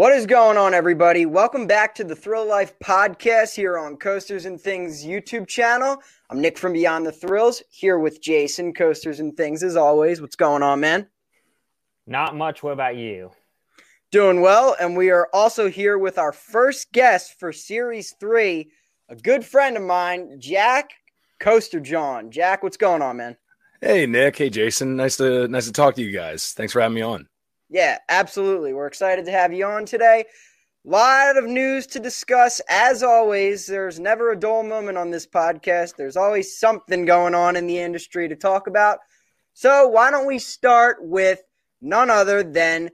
What is going on, everybody? Welcome back to the Thrill Life podcast here on Coasters and Things YouTube channel. I'm Nick from Beyond the Thrills here with Jason, Coasters and Things, as always. What's going on, man? Not much. What about you? Doing well. And we are also here with our first guest for Series 3, a good friend of mine, Jack Coaster Jawn. Jack, what's going on, man? Hey Nick, hey Jason, nice to nice to talk to you guys. Thanks for having me on. Yeah, absolutely. We're excited to have you on today. A lot of news to discuss. As always, there's never a dull moment on this podcast. There's always something going on in the industry to talk about. So, why don't we start with none other than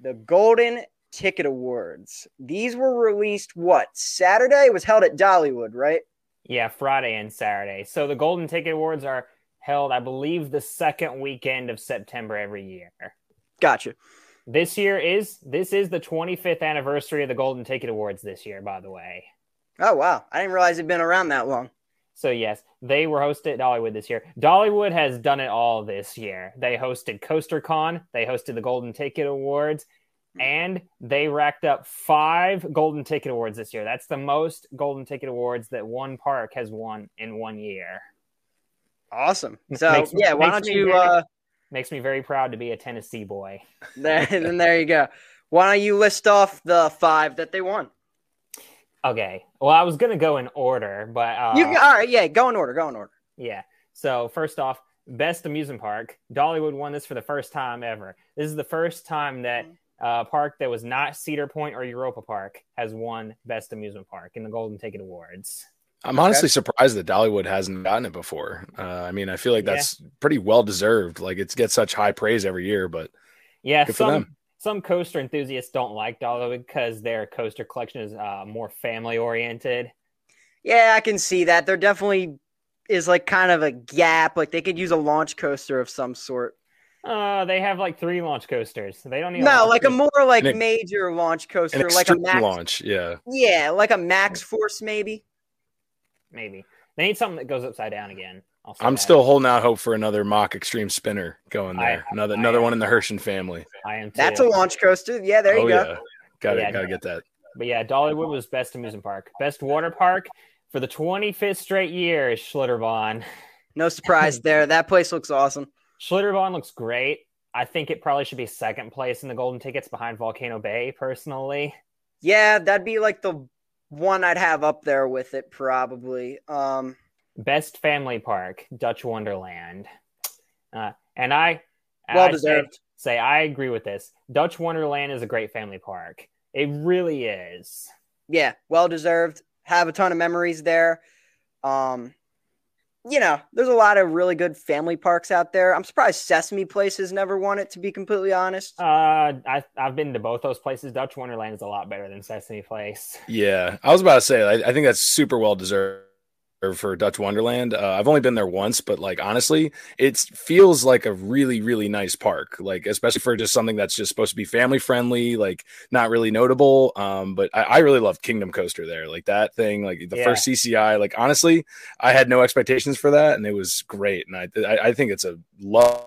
the Golden Ticket Awards? These were released what? Saturday? It was held at Dollywood, right? Yeah, Friday and Saturday. So, the Golden Ticket Awards are held, I believe, the second weekend of September every year. Gotcha. This year is this is the 25th anniversary of the Golden Ticket Awards this year, by the way. Oh wow, I didn't realize it'd been around that long. So yes, they were hosted at Dollywood this year. Dollywood has done it all this year. They hosted CoasterCon, they hosted the Golden Ticket Awards, and they racked up five Golden Ticket Awards this year. That's the most Golden Ticket Awards that one park has won in one year. Awesome. So makes, yeah, why don't you? Uh, makes me very proud to be a Tennessee boy. then there you go. Why don't you list off the five that they won? Okay. Well, I was gonna go in order, but uh, you all right? Yeah, go in order. Go in order. Yeah. So first off, best amusement park. Dollywood won this for the first time ever. This is the first time that a uh, park that was not Cedar Point or Europa Park has won best amusement park in the Golden Ticket Awards. I'm honestly okay. surprised that Dollywood hasn't gotten it before. Uh, I mean, I feel like that's yeah. pretty well deserved. Like it gets such high praise every year, but yeah, some some coaster enthusiasts don't like Dollywood because their coaster collection is uh, more family oriented. Yeah, I can see that. There definitely is like kind of a gap. Like they could use a launch coaster of some sort. Uh, they have like three launch coasters. They don't need no, like a more like major launch coaster, like a max launch. Yeah, yeah, like a Maxx Force maybe maybe they need something that goes upside down again. I'm that. still holding out hope for another Mack extreme spinner going there. I, another I another one in the Herschend family. I am. Too. That's a launch coaster. Yeah, there you oh, go. Yeah. Got it. Got to get that. But yeah, Dollywood was best amusement park, best water park for the 25th straight year is Schlitterbahn. No surprise there. That place looks awesome. Schlitterbahn looks great. I think it probably should be second place in the golden tickets behind Volcano Bay, personally. Yeah, that'd be like the one I'd have up there with it probably. Um, Best family park, Dutch Wonderland, uh, and I well deserved. Say, say I agree with this. Dutch Wonderland is a great family park. It really is. Yeah, well deserved. Have a ton of memories there. Um, you know, there's a lot of really good family parks out there. I'm surprised Sesame Place has never won it, to be completely honest. Uh, I, I've been to both those places. Dutch Wonderland is a lot better than Sesame Place. Yeah, I was about to say, I, I think that's super well deserved for Dutch Wonderland. Uh, I've only been there once, but like honestly, it feels like a really, really nice park. Like especially for just something that's just supposed to be family friendly, like not really notable. Um, but I, I really love Kingdom Coaster there. Like that thing, like the yeah. first CCI. Like honestly, I had no expectations for that, and it was great. And I, I, I think it's a love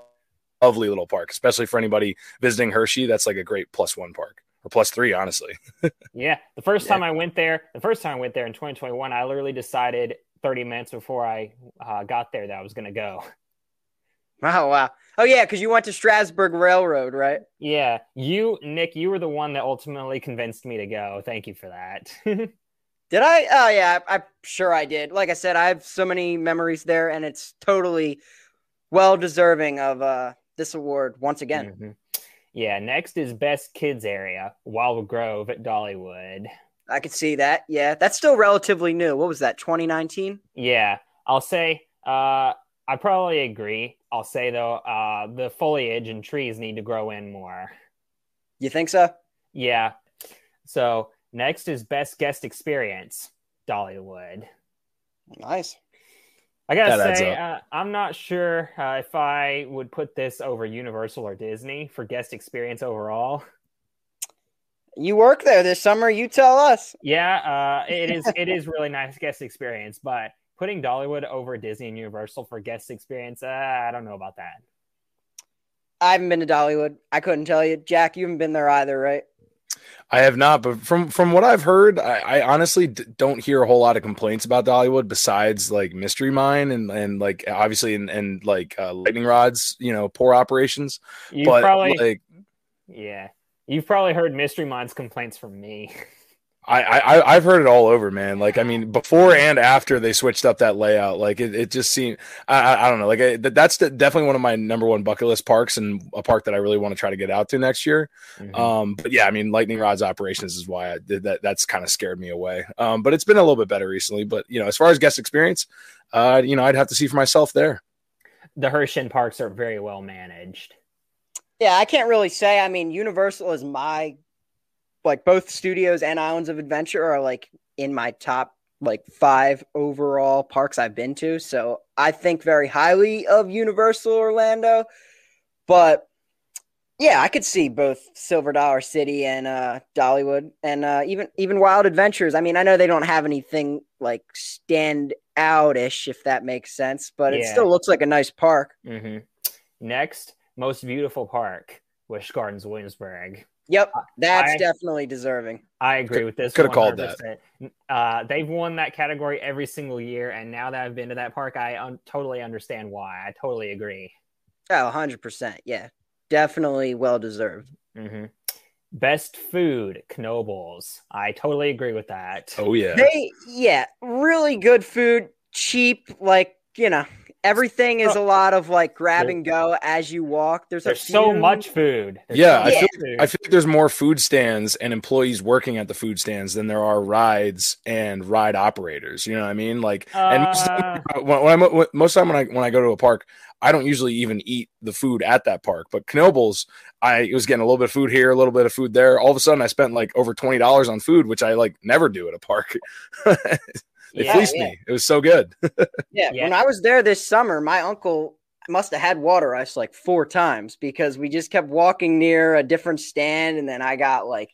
lovely little park, especially for anybody visiting Hershey. That's like a great plus one park or plus three, honestly. yeah. The first yeah. time I went there, the first time I went there in 2021, I literally decided 30 minutes before I uh, got there that I was going to go. Wow, wow. Oh, yeah, because you went to Strasburg Railroad, right? Yeah. You, Nick, you were the one that ultimately convinced me to go. Thank you for that. did I? Oh, yeah, I'm sure I did. Like I said, I have so many memories there, and it's totally well deserving of uh, this award once again. Mm-hmm. Yeah, next is Best Kids Area, Wild Grove at Dollywood. I could see that. Yeah, that's still relatively new. What was that? 2019. Yeah, I'll say. Uh, I probably agree. I'll say though, uh, the foliage and trees need to grow in more. You think so? Yeah. So next is best guest experience, Dollywood. Nice. I gotta that say, uh, I'm not sure uh, if I would put this over Universal or Disney for guest experience overall. You work there this summer. You tell us. Yeah, uh, it is. It is really nice guest experience, but putting Dollywood over Disney and Universal for guest experience, uh, I don't know about that. I haven't been to Dollywood. I couldn't tell you. Jack, you haven't been there either, right? I have not, but from from what I've heard, I, I honestly d- don't hear a whole lot of complaints about Dollywood besides like Mystery Mine and and like obviously and, and like uh, lightning rods, you know, poor operations. You but probably, like yeah, you've probably heard Mystery Mine's complaints from me. I, I I've heard it all over, man. Like I mean, before and after they switched up that layout, like it, it just seemed I, I, I don't know. Like I, that's the, definitely one of my number one bucket list parks and a park that I really want to try to get out to next year. Mhm. Um, but yeah, I mean, lightning rods operations is why I did that. That's kind of scared me away. Um, but it's been a little bit better recently. But you know, as far as guest experience, uh, you know, I'd have to see for myself there. the Herschend parks are very well managed. Yeah, I can't really say. I mean, Universal is my like both studios and Islands of Adventure are like in my top like five overall parks I've been to. So I think very highly of Universal Orlando. But yeah, I could see both Silver Dollar City and uh Dollywood and uh even even Wild Adventures. I mean, I know they don't have anything like stand out-ish if that makes sense, but it still looks like a nice park. Mm-hmm. Next, most beautiful park, Busch Gardens, Williamsburg. Yep, that's I- definitely deserving. I agree with this. coulda called that. Uh, they've won that category every single year, and now that I've been to that park, I un- totally understand why. I totally agree. Oh, 100%. Yeah. Definitely well deserved. Mm-hmm. Best food, Knoebels. I totally agree with that. Oh yeah, They, yeah, really good food, cheap. Like, you know, everything is a lot of like grab and go as you walk. There's, There's a so much food. There's Yeah, so I feel- food. I feel like there's more food stands and employees working at the food stands than there are rides and ride operators. You know what I mean? Like, and most of the Uh, time, when, when I'm, when, most time when I when I go to a park, I don't usually even eat the food at that park. But Knoebels, I was getting a little bit of food here, a little bit of food there. All of a sudden, I spent like over twenty dollars on food, which I like never do at a park. they Yeah, fleeced yeah. me. It was so good. Yeah, Yeah. When I was there this summer, my uncle must have had water ice like four times because we just kept walking near a different stand. And then I got like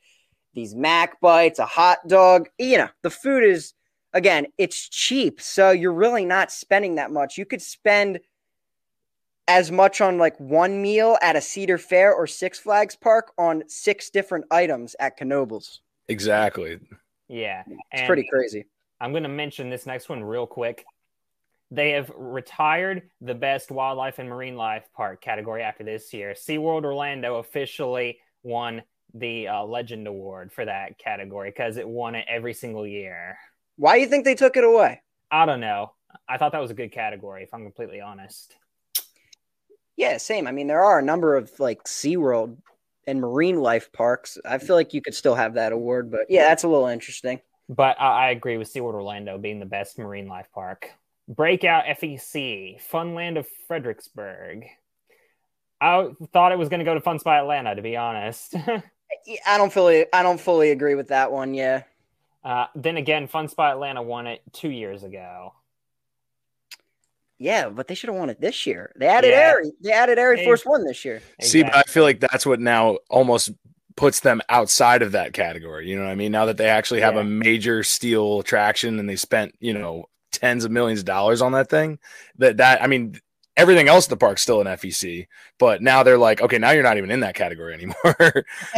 these Mac bites, a hot dog. You know, the food is, again, it's cheap. So you're really not spending that much. You could spend as much on like one meal at a Cedar Fair or Six Flags Park on six different items at Knoebels. exactly. yeah. It's And pretty crazy. I'm going to mention this next one real quick. They have retired the best wildlife and marine life park category after this year. SeaWorld Orlando officially won the uh, Legend Award for that category because it won it every single year. Why do you think they took it away? I don't know. I thought that was a good category, if I'm completely honest. Yeah, same. I mean, there are a number of like SeaWorld and marine life parks. I feel like you could still have that award, but yeah, that's a little interesting. But I, I agree with SeaWorld Orlando being the best marine life park. Breakout FEC, Funland of Fredericksburg. I thought it was going to go to Fun Spot Atlanta, to be honest. I don't fully I don't fully agree with that one. Yeah. uh, then again, Fun Spot Atlanta won it two years ago. Yeah, but they should have won it this year. They added Yeah. Air. They added Air They- Force One this year. See, but I feel like that's what now almost puts them outside of that category. You know what I mean? Now that they actually have Yeah. a major steel attraction and they spent, you know, tens of millions of dollars on that thing, that that I mean, everything else at the park's still an FEC, but now they're like, okay, now you're not even in that category anymore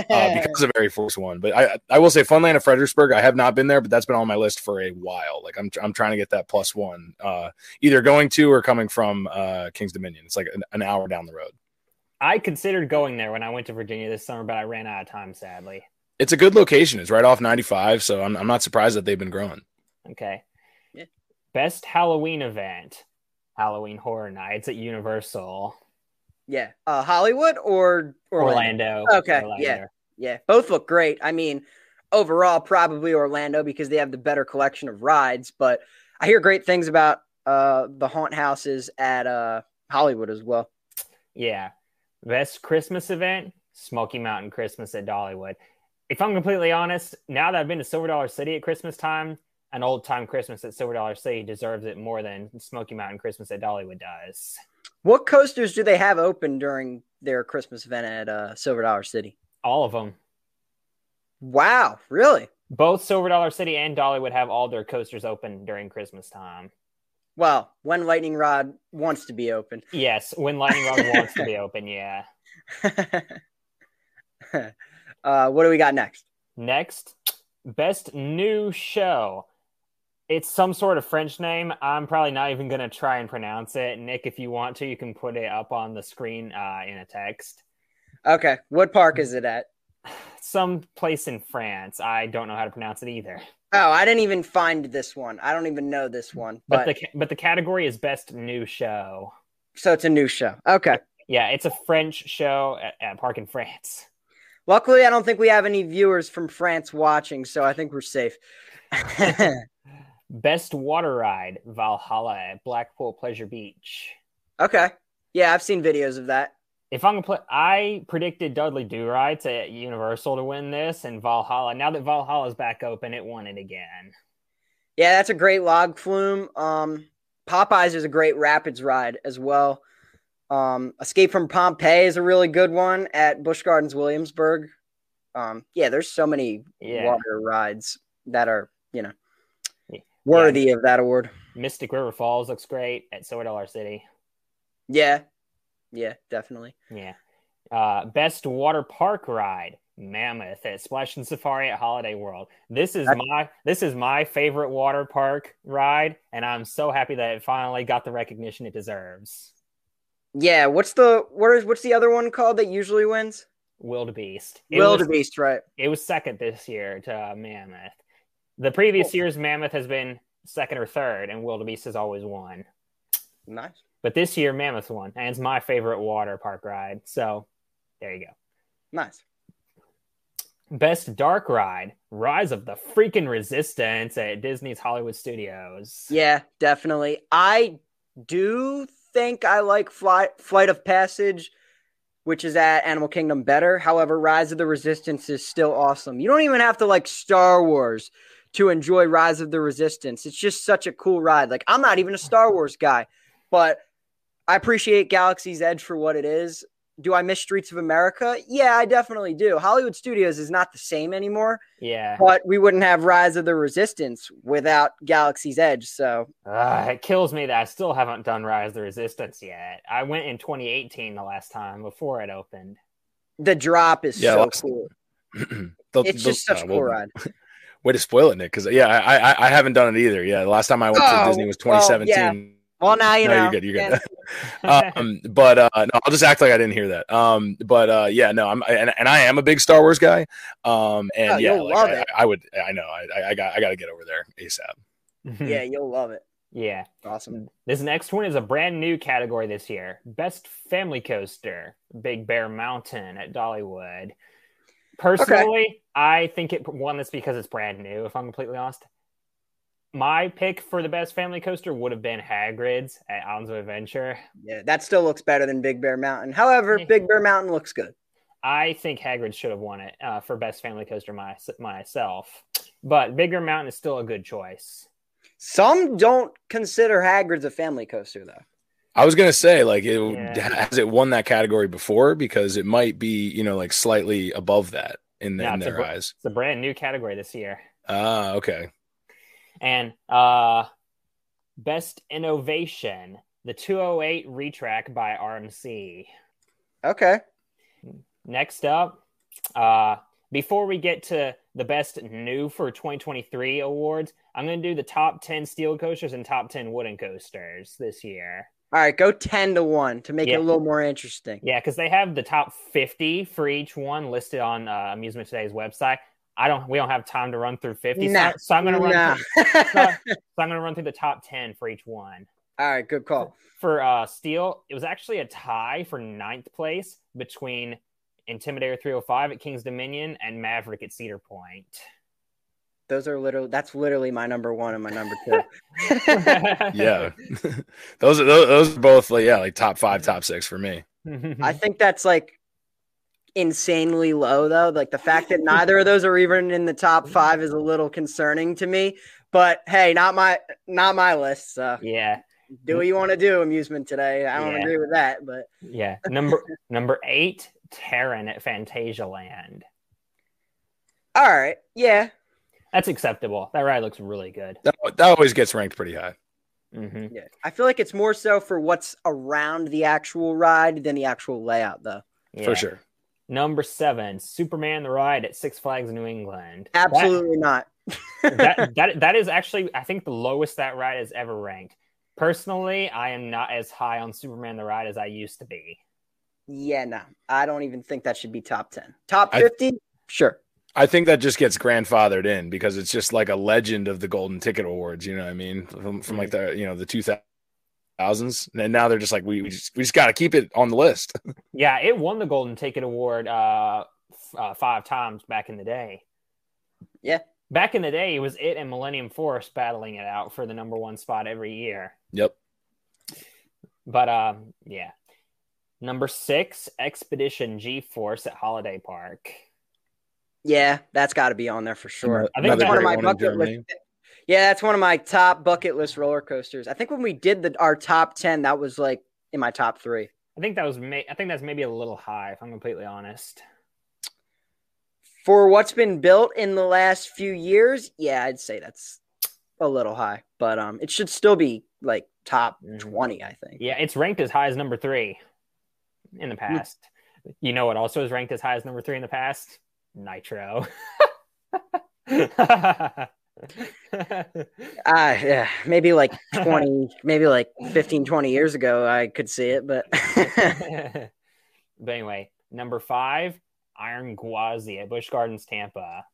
uh, because of Air Force One. But I I will say, Funland of Fredericksburg, I have not been there, but that's been on my list for a while. Like I'm I'm trying to get that plus one, uh, either going to or coming from uh, King's Dominion. It's like an, an hour down the road. I considered going there when I went to Virginia this summer, but I ran out of time, sadly. it's a good location. It's right off 95, so I'm, I'm not surprised that they've been growing. Okay. Yeah. Best Halloween event Halloween Horror Nights at Universal. yeah. Uh, Hollywood or Orlando? Orlando. Okay, yeah. Yeah, both look great. I mean, overall, probably Orlando because they have the better collection of rides. But I hear great things about uh, the haunt houses at uh, Hollywood as well. Yeah. Best Christmas event, Smoky Mountain Christmas at Dollywood. If I'm completely honest, now that I've been to Silver Dollar City at Christmas time, an old time Christmas at Silver Dollar City deserves it more than Smoky Mountain Christmas at Dollywood does. What coasters do they have open during their Christmas event at uh, Silver Dollar City? All of them. Wow, really? Both Silver Dollar City and Dollywood have all their coasters open during Christmas time. Well, when Lightning Rod wants to be open. Yes, when Lightning Rod wants to be open, yeah. Uh, what do we got next? Next, best new show. It's some sort of French name. I'm probably not even going to try and pronounce it. Nick, if you want to, you can put it up on the screen uh, in a text. Okay, what park is it at? Some place in France. I don't know how to pronounce it either. Oh, I didn't even find this one. I don't even know this one. But, But, the but the category is best new show. so it's a new show. Okay. Yeah, it's a French show at, at park in France. Luckily, I don't think we have any viewers from France watching, so I think we're safe. Best water ride, Valhalla at Blackpool Pleasure Beach. okay. Yeah, I've seen videos of that. If I'm gonna play, I predicted Dudley Do Right at Universal to win this, and Valhalla. Now that Valhalla's back open, it won it again. Yeah, that's a great log flume. Um, Popeyes is a great rapids ride as well. Um, Escape from Pompeii is a really good one at Busch Gardens Williamsburg. Um, yeah, there's so many Yeah, water rides that are, you know, Yeah. worthy of that award. Mystic River Falls looks great at Silver Dollar City. Yeah. Yeah, definitely. Yeah. Uh, best water park ride, Mammoth at Splash and Safari at Holiday World. This is my this is my favorite water park ride, and I'm so happy that it finally got the recognition it deserves. Yeah, what's the what is what's the other one called that usually wins? Wildebeest. It was- Wildebeest, right? It was second this year to uh, Mammoth. The previous year's Mammoth has been second or third, and Wildebeest has always won. Nice. But this year, Mammoth won, and it's my favorite water park ride. So there you go. Nice. Best dark ride, Rise of the Freaking Resistance at Disney's Hollywood Studios. Yeah, definitely. I do think I like Fly, Flight of Passage, which is at Animal Kingdom better. However, Rise of the Resistance is still awesome. You don't even have to like Star Wars to enjoy Rise of the Resistance. It's just such a cool ride. Like I'm not even a Star Wars guy, but I appreciate Galaxy's Edge for what it is. Do I miss Streets of America? Yeah, I definitely do. Hollywood Studios is not the same anymore, Yeah. but we wouldn't have Rise of the Resistance without Galaxy's Edge. So Uh, it kills me that I still haven't done Rise of the Resistance yet. I went in 2018 the last time before it opened. the drop is Yeah, so last- cool. The- It's the- just such uh, a cool well, ride. Way to spoil it, Nick. Because yeah, I, I I haven't done it either. Yeah, the last time I went Oh, to Disney was well, 2017. Well, now you no, know. you're good. You're good. And- um, but uh, no, I'll just act like I didn't hear that. Um, but uh, yeah, no, I'm and, and I am a big Star Wars guy. Um, and Oh, yeah, like, love I, it. I would. I know. I, I got. I got to get over there asap. yeah, you'll love it. yeah. Awesome. This next one is a brand new category this year. Best family coaster, Big Bear Mountain at Dollywood. Personally, I think it won this because it's brand new, if I'm completely honest. My pick for the best family coaster would have been Hagrid's at Islands of Adventure. Yeah, that still looks better than Big Bear Mountain. However, Big Bear Mountain looks good. I think Hagrid should have won it uh, for best family coaster my, myself, but Big Bear Mountain is still a good choice. Some don't consider Hagrid's a family coaster, though. I was gonna say, like, it, Yeah. has it won that category before? Because it might be, you know, like slightly above that in, Yeah, in it's a their eyes. It's a brand new category this year. Ah, okay. And uh best innovation, the 208 retrack by RMC. Okay. Next up, uh before we get to the best new for 2023 awards, I'm going to do the top 10 steel coasters and top 10 wooden coasters this year. All right, go 10 to 1 to make Yeah. it a little more interesting. Yeah, because they have the top 50 for each one listed on uh, Amusement Today's website. I don't. We don't have time to run through 50, so- so, I'm going to run. Nah. Through, so, so I'm going to run through the top 10 for each one. All right, good call. For uh, steel, it was actually a tie for ninth place between Intimidator 305 at King's Dominion and Maverick at Cedar Point. Those are literally that's literally my number one and my number two. Yeah, those are those, those are both like yeah, like top five, top six for me. I think that's like insanely low though. Like the fact that neither of those are even in the top five is a little concerning to me. But hey, not my not my list. So yeah, do what you want to do, amusement today. I don't Yeah. agree with that, but yeah. Number number eight, Taron at Phantasialand. all right, yeah, That's acceptable. That ride looks really good. That, that always gets ranked pretty high. Mm-hmm. yeah. I feel like it's more so for what's around the actual ride than the actual layout, though. Yeah. for sure. Number seven, Superman the Ride at Six Flags New England. Absolutely not. That, that, that that is actually, I think, the lowest that ride has ever ranked. Personally, I am not as high on Superman the Ride as I used to be. Yeah, no, I don't even think that should be top ten. Top I- fifty, sure. I think that just gets grandfathered in because it's just like a legend of the Golden Ticket Awards. You know what I mean? From, from like mm-hmm. the you know the two thousands, and now they're just like we we just, we just got to keep it on the list. Yeah, it won the Golden Ticket Award uh, f- uh, five times back in the day. Yeah. Back in the day, it was it and Millennium Force battling it out for the number one spot every year. yep. But um, yeah. Number six, Expedition GeForce at Holiday Park. Yeah, that's got to be on there for sure. I think Another that's one of my bucket list. Yeah, that's one of my top bucket list roller coasters. I think when we did the our top ten, that was like in my top three. I think that was may- I think that's maybe a little high if I'm completely honest. For what's been built in the last few years, yeah, I'd say that's a little high, but um, it should still be like top Mhm. twenty. I think. Yeah, it's ranked as high as number three in the past. You know what also is ranked as high as number three in the past? Nitro. Ah, yeah, maybe like 20, maybe like 15, 20 years ago, I could see it, but but anyway, number five, Iron Gwazi at Busch Gardens, Tampa.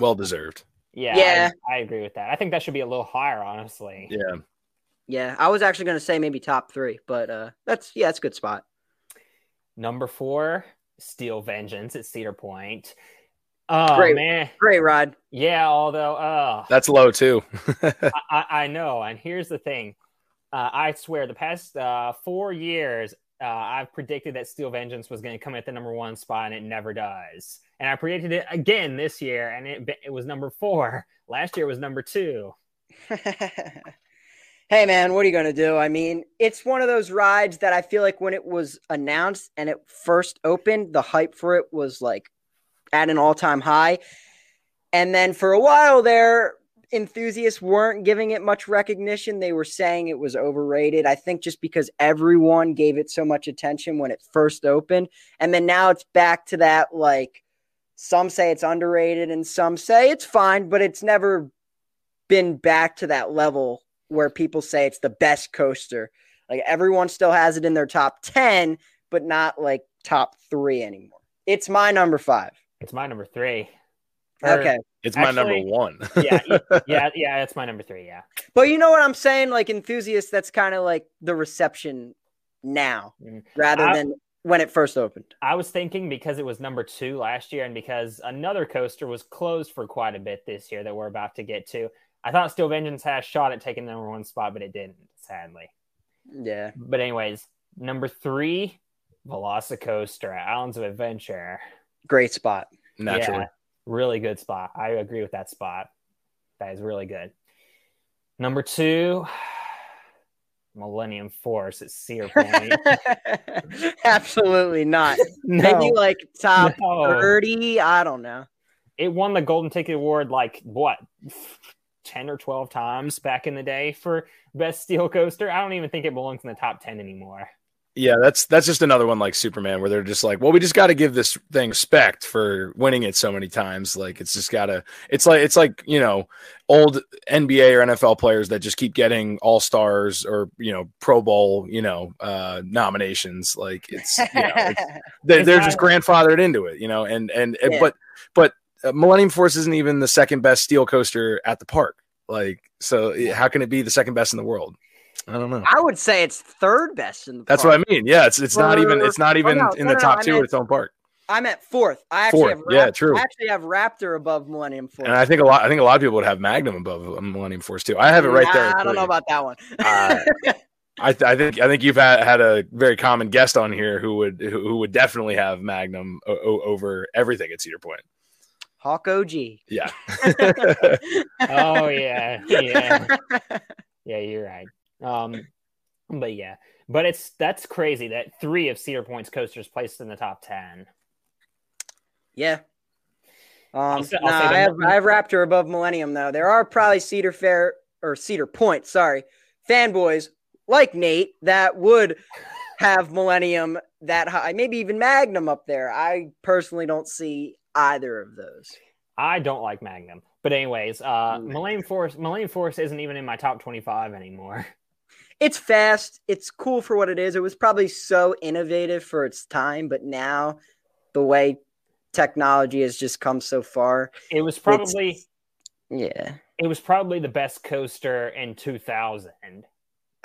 Well deserved. Yeah, Yeah. I, I agree with that. I think that should be a little higher, honestly. Yeah. yeah, I was actually going to say maybe top three, but uh, that's yeah, it's a good spot. Number four, Steel Vengeance at Cedar Point. Oh Great. man, Great ride. yeah. Although, uh, That's low too. I, I I know. And here's the thing. Uh, I swear, the past uh, four years, uh, I've predicted that Steel Vengeance was going to come at the number one spot, and it never does. And I predicted it again this year, and it it was number four. Last year was number two. hey man, what are you going to do? I mean, it's one of those rides that I feel like when it was announced and it first opened, the hype for it was like at an all-time high. And then for a while there, enthusiasts weren't giving it much recognition. They were saying it was overrated. I think just because everyone gave it so much attention when it first opened. And then now it's back to that like some say it's underrated and some say it's fine, but it's never been back to that level where people say it's the best coaster. Like everyone still has it in their top 10, but not like top three anymore. It's my number five. It's my number three. Or- Okay. It's my Actually, number one. yeah, yeah, yeah. It's my number three. Yeah. But you know what I'm saying? Like enthusiasts, that's kind of like the reception now Mhm. rather I- than when it first opened. I was thinking because it was number two last year, and because another coaster was closed for quite a bit this year that we're about to get to. I thought Steel Vengeance had a shot at taking the number one spot, but it didn't, sadly. Yeah. But anyways, number three, Velocicoaster at Islands of Adventure. Great spot. Naturally. Yeah, really good spot. I agree with that spot. That is really good. Number two, Millennium Force at Cedar Point. Absolutely not. no, Maybe like top no. 30. I don't know. it won the Golden Ticket Award like what, ten or twelve times back in the day for best steel coaster. I don't even think it belongs in the top ten anymore. Yeah, that's that's just another one like Superman where they're just like, well, we just got to give this thing respect for winning it so many times. Like it's just gotta. It's like it's like you know, old NBA or NFL players that just keep getting All Stars or you know Pro Bowl you know uh, nominations. Like it's, you know, it's they, It's they're just grandfathered into it, you know. And and Yeah. but but uh, Millennium Force isn't even the second best steel coaster at the park. Like so, how can it be the second best in the world? I don't know. I would say it's third best in the That's park. what I mean. Yeah, it's it's not even it's not even no, in no, the no, top I two meant- at its own park. I'm at fourth. I actually Fourth, have yeah, true. I actually have Raptor above Millennium Force. And I think a lot I think a lot of people would have Magnum above Millennium Force too. I have it right there. Nah, at I don't know about that one. Uh, I, th- I think I think you've had, had a very common guest on here who would who, who would definitely have Magnum o- o- over everything at Cedar Point. Hawk OG. Yeah. Oh yeah, yeah, yeah. You're right. Um, but yeah, but it's that's crazy that three of Cedar Point's coasters placed in the top ten. yeah. Um, say- I'll nah, I have I have Raptor above Millennium though. There are probably Cedar Fair or Cedar Point, sorry, fanboys like Nate that would have Millennium that high, maybe even Magnum up there. I personally don't see either of those. I don't like Magnum. But anyways, uh. Millennium Force Millennium Force isn't even in my top 25 anymore. It's fast. It's cool for what it is. It was probably so innovative for its time, but now the way technology has just come so far, It was probably yeah. it was probably the best coaster in 2000.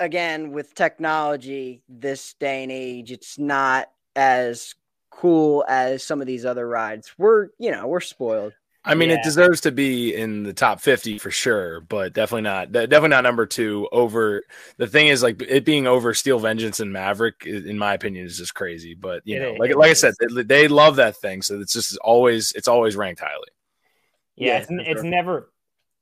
Again, with technology this day and age, it's not as cool as some of these other rides. We're, you know, we're spoiled. I mean, Yeah. it deserves to be in the top 50 for sure, but definitely not, definitely not number two over. The thing is, like, it being over Steel Vengeance and Maverick, in my opinion, is just crazy. But, you know, is- like, it like I said, they, they love that thing. So it's just always, it's always ranked highly. Yeah, Yeah, it's, for it's sure. never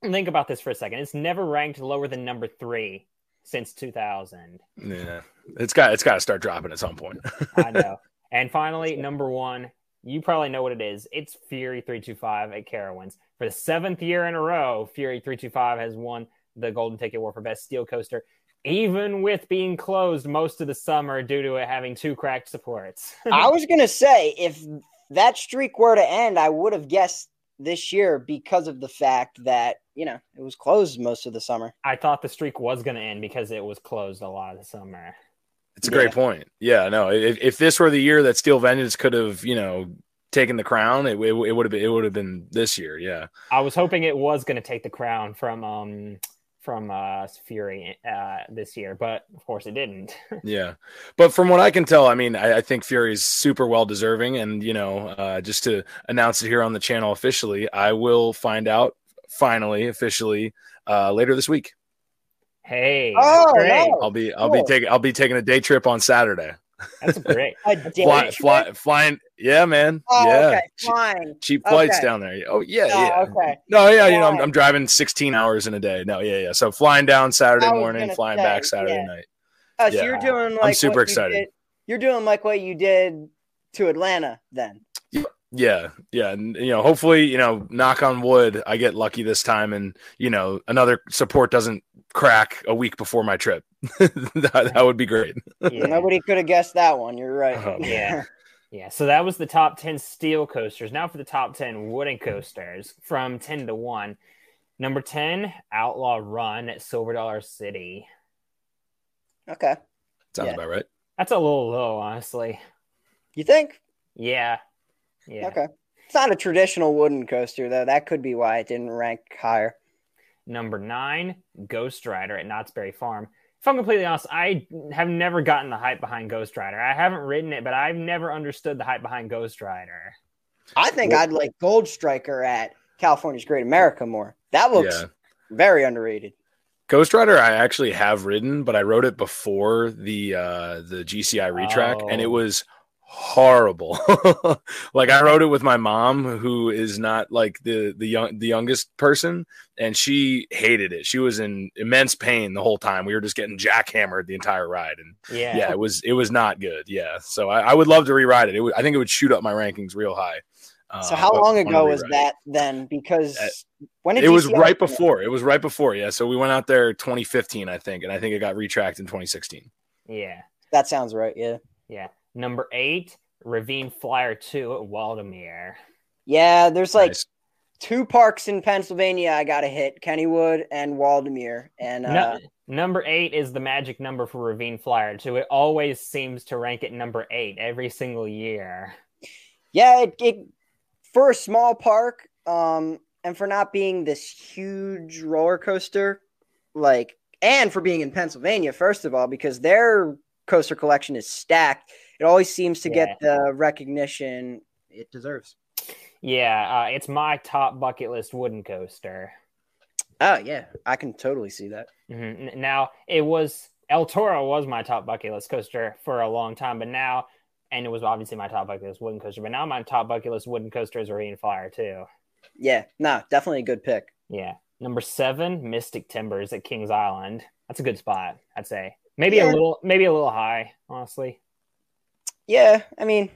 think about this for a second. It's never ranked lower than number 3 since 2000. Yeah. It's got, it's got to start dropping at some point. I know. and finally, number 1, you probably know what it is. It's Fury 325 at Carowinds. For the seventh year in a row, Fury 325 has won the Golden Ticket Award for Best Steel Coaster, even with being closed most of the summer due to it having two cracked supports. I was gonna say if that streak were to end, I would have guessed this year because of the fact that you know it was closed most of the summer. I thought the streak was going to end because it was closed a lot of the summer. It's a great point. Yeah, no. If, if this were the year that Steel Vengeance could have, you know, taken the crown, it, it, it would have been it would have been this year. Yeah, I was hoping it was going to take the crown from um from uh Fury uh this year, but of course it didn't. yeah. But from what I can tell, I mean, I, I think is super well deserving, and you know, uh, just to announce it here on the channel officially, I will find out finally officially uh, later this week. Hey, Oh, great. I'll be I'll Cool. be taking I'll be taking a day trip on Saturday. That's great. A day Fly, trip? fly, flying, yeah, man. Oh, yeah, okay, Che- cheap flights Okay. down there. Oh yeah, Oh, yeah. okay. No, yeah, you know, I'm, I'm driving 16 hours in a day. No, yeah, yeah. So flying down Saturday morning, flying say, back Saturday yeah. night. Oh, so Yeah. you're doing like I'm super what you excited. did- You're doing like what you did to Atlanta then. Yeah, yeah, and you know, hopefully, you know, knock on wood, I get lucky this time, and you know, another support doesn't crack a week before my trip. that, that would be great. Yeah. Nobody could have guessed that one. You're right. Oh, Yeah. Yeah, so that was the top 10 steel coasters. Now for the top 10 wooden coasters from 10 to 1. Number 10, Outlaw Run at Silver Dollar City. okay. Sounds Yeah. about right. That's a little low, honestly. You think? Yeah. Yeah. Okay. It's not a traditional wooden coaster though. That could be why it didn't rank higher. Number 9, Ghost Rider at Knott's Berry Farm. If I'm completely honest, I have never gotten the hype behind Ghost Rider. I haven't ridden it, but I've never understood the hype behind Ghost Rider. I think Well- I'd like Gold Striker at California's Great America more. That looks Yeah. very underrated. Ghost Rider, I actually have ridden, but I rode it before the uh the GCI retrack, and it Oh. was horrible. like I wrote it with my mom, who is not like the the young the youngest person, and she hated it. She was in immense pain the whole time. We were just getting jackhammered the entire ride, and Yeah. yeah, it was it was not good. Yeah, so I, I would love to rewrite it. it would, I think it would shoot up my rankings real high. Uh, So how but long ago was that then? Because Uh, when did It was right come before. It was right before. Yeah, so we went out there 2015, I think, and I think it got retracked in 2016. yeah. That sounds right. Yeah. Yeah. Number 8, Ravine Flyer 2 at Waldameer. Yeah. There's like Nice. two parks in Pennsylvania I got to hit Kennywood and Waldameer. And uh, No, number eight is the magic number for Ravine Flyer 2. It always seems to rank at number eight every single year. yeah, it, it for a small park, um, and for not being this huge roller coaster, like, and for being in Pennsylvania, first of all, because their coaster collection is stacked. It always seems to get the recognition it deserves. Yeah, uh, it's my top bucket list wooden coaster. Oh yeah, I can totally see that. Mhm. Now it was El Toro was my top bucket list coaster for a long time, but now, and it was obviously my top bucket list wooden coaster, but now my top bucket list wooden coaster is Ravine Flyer 2. Yeah, no, definitely a good pick. Yeah. Number seven, Mystic Timbers at Kings Island. That's a good spot, I'd say. Maybe Yeah. a little, maybe a little high, honestly. Yeah, I mean,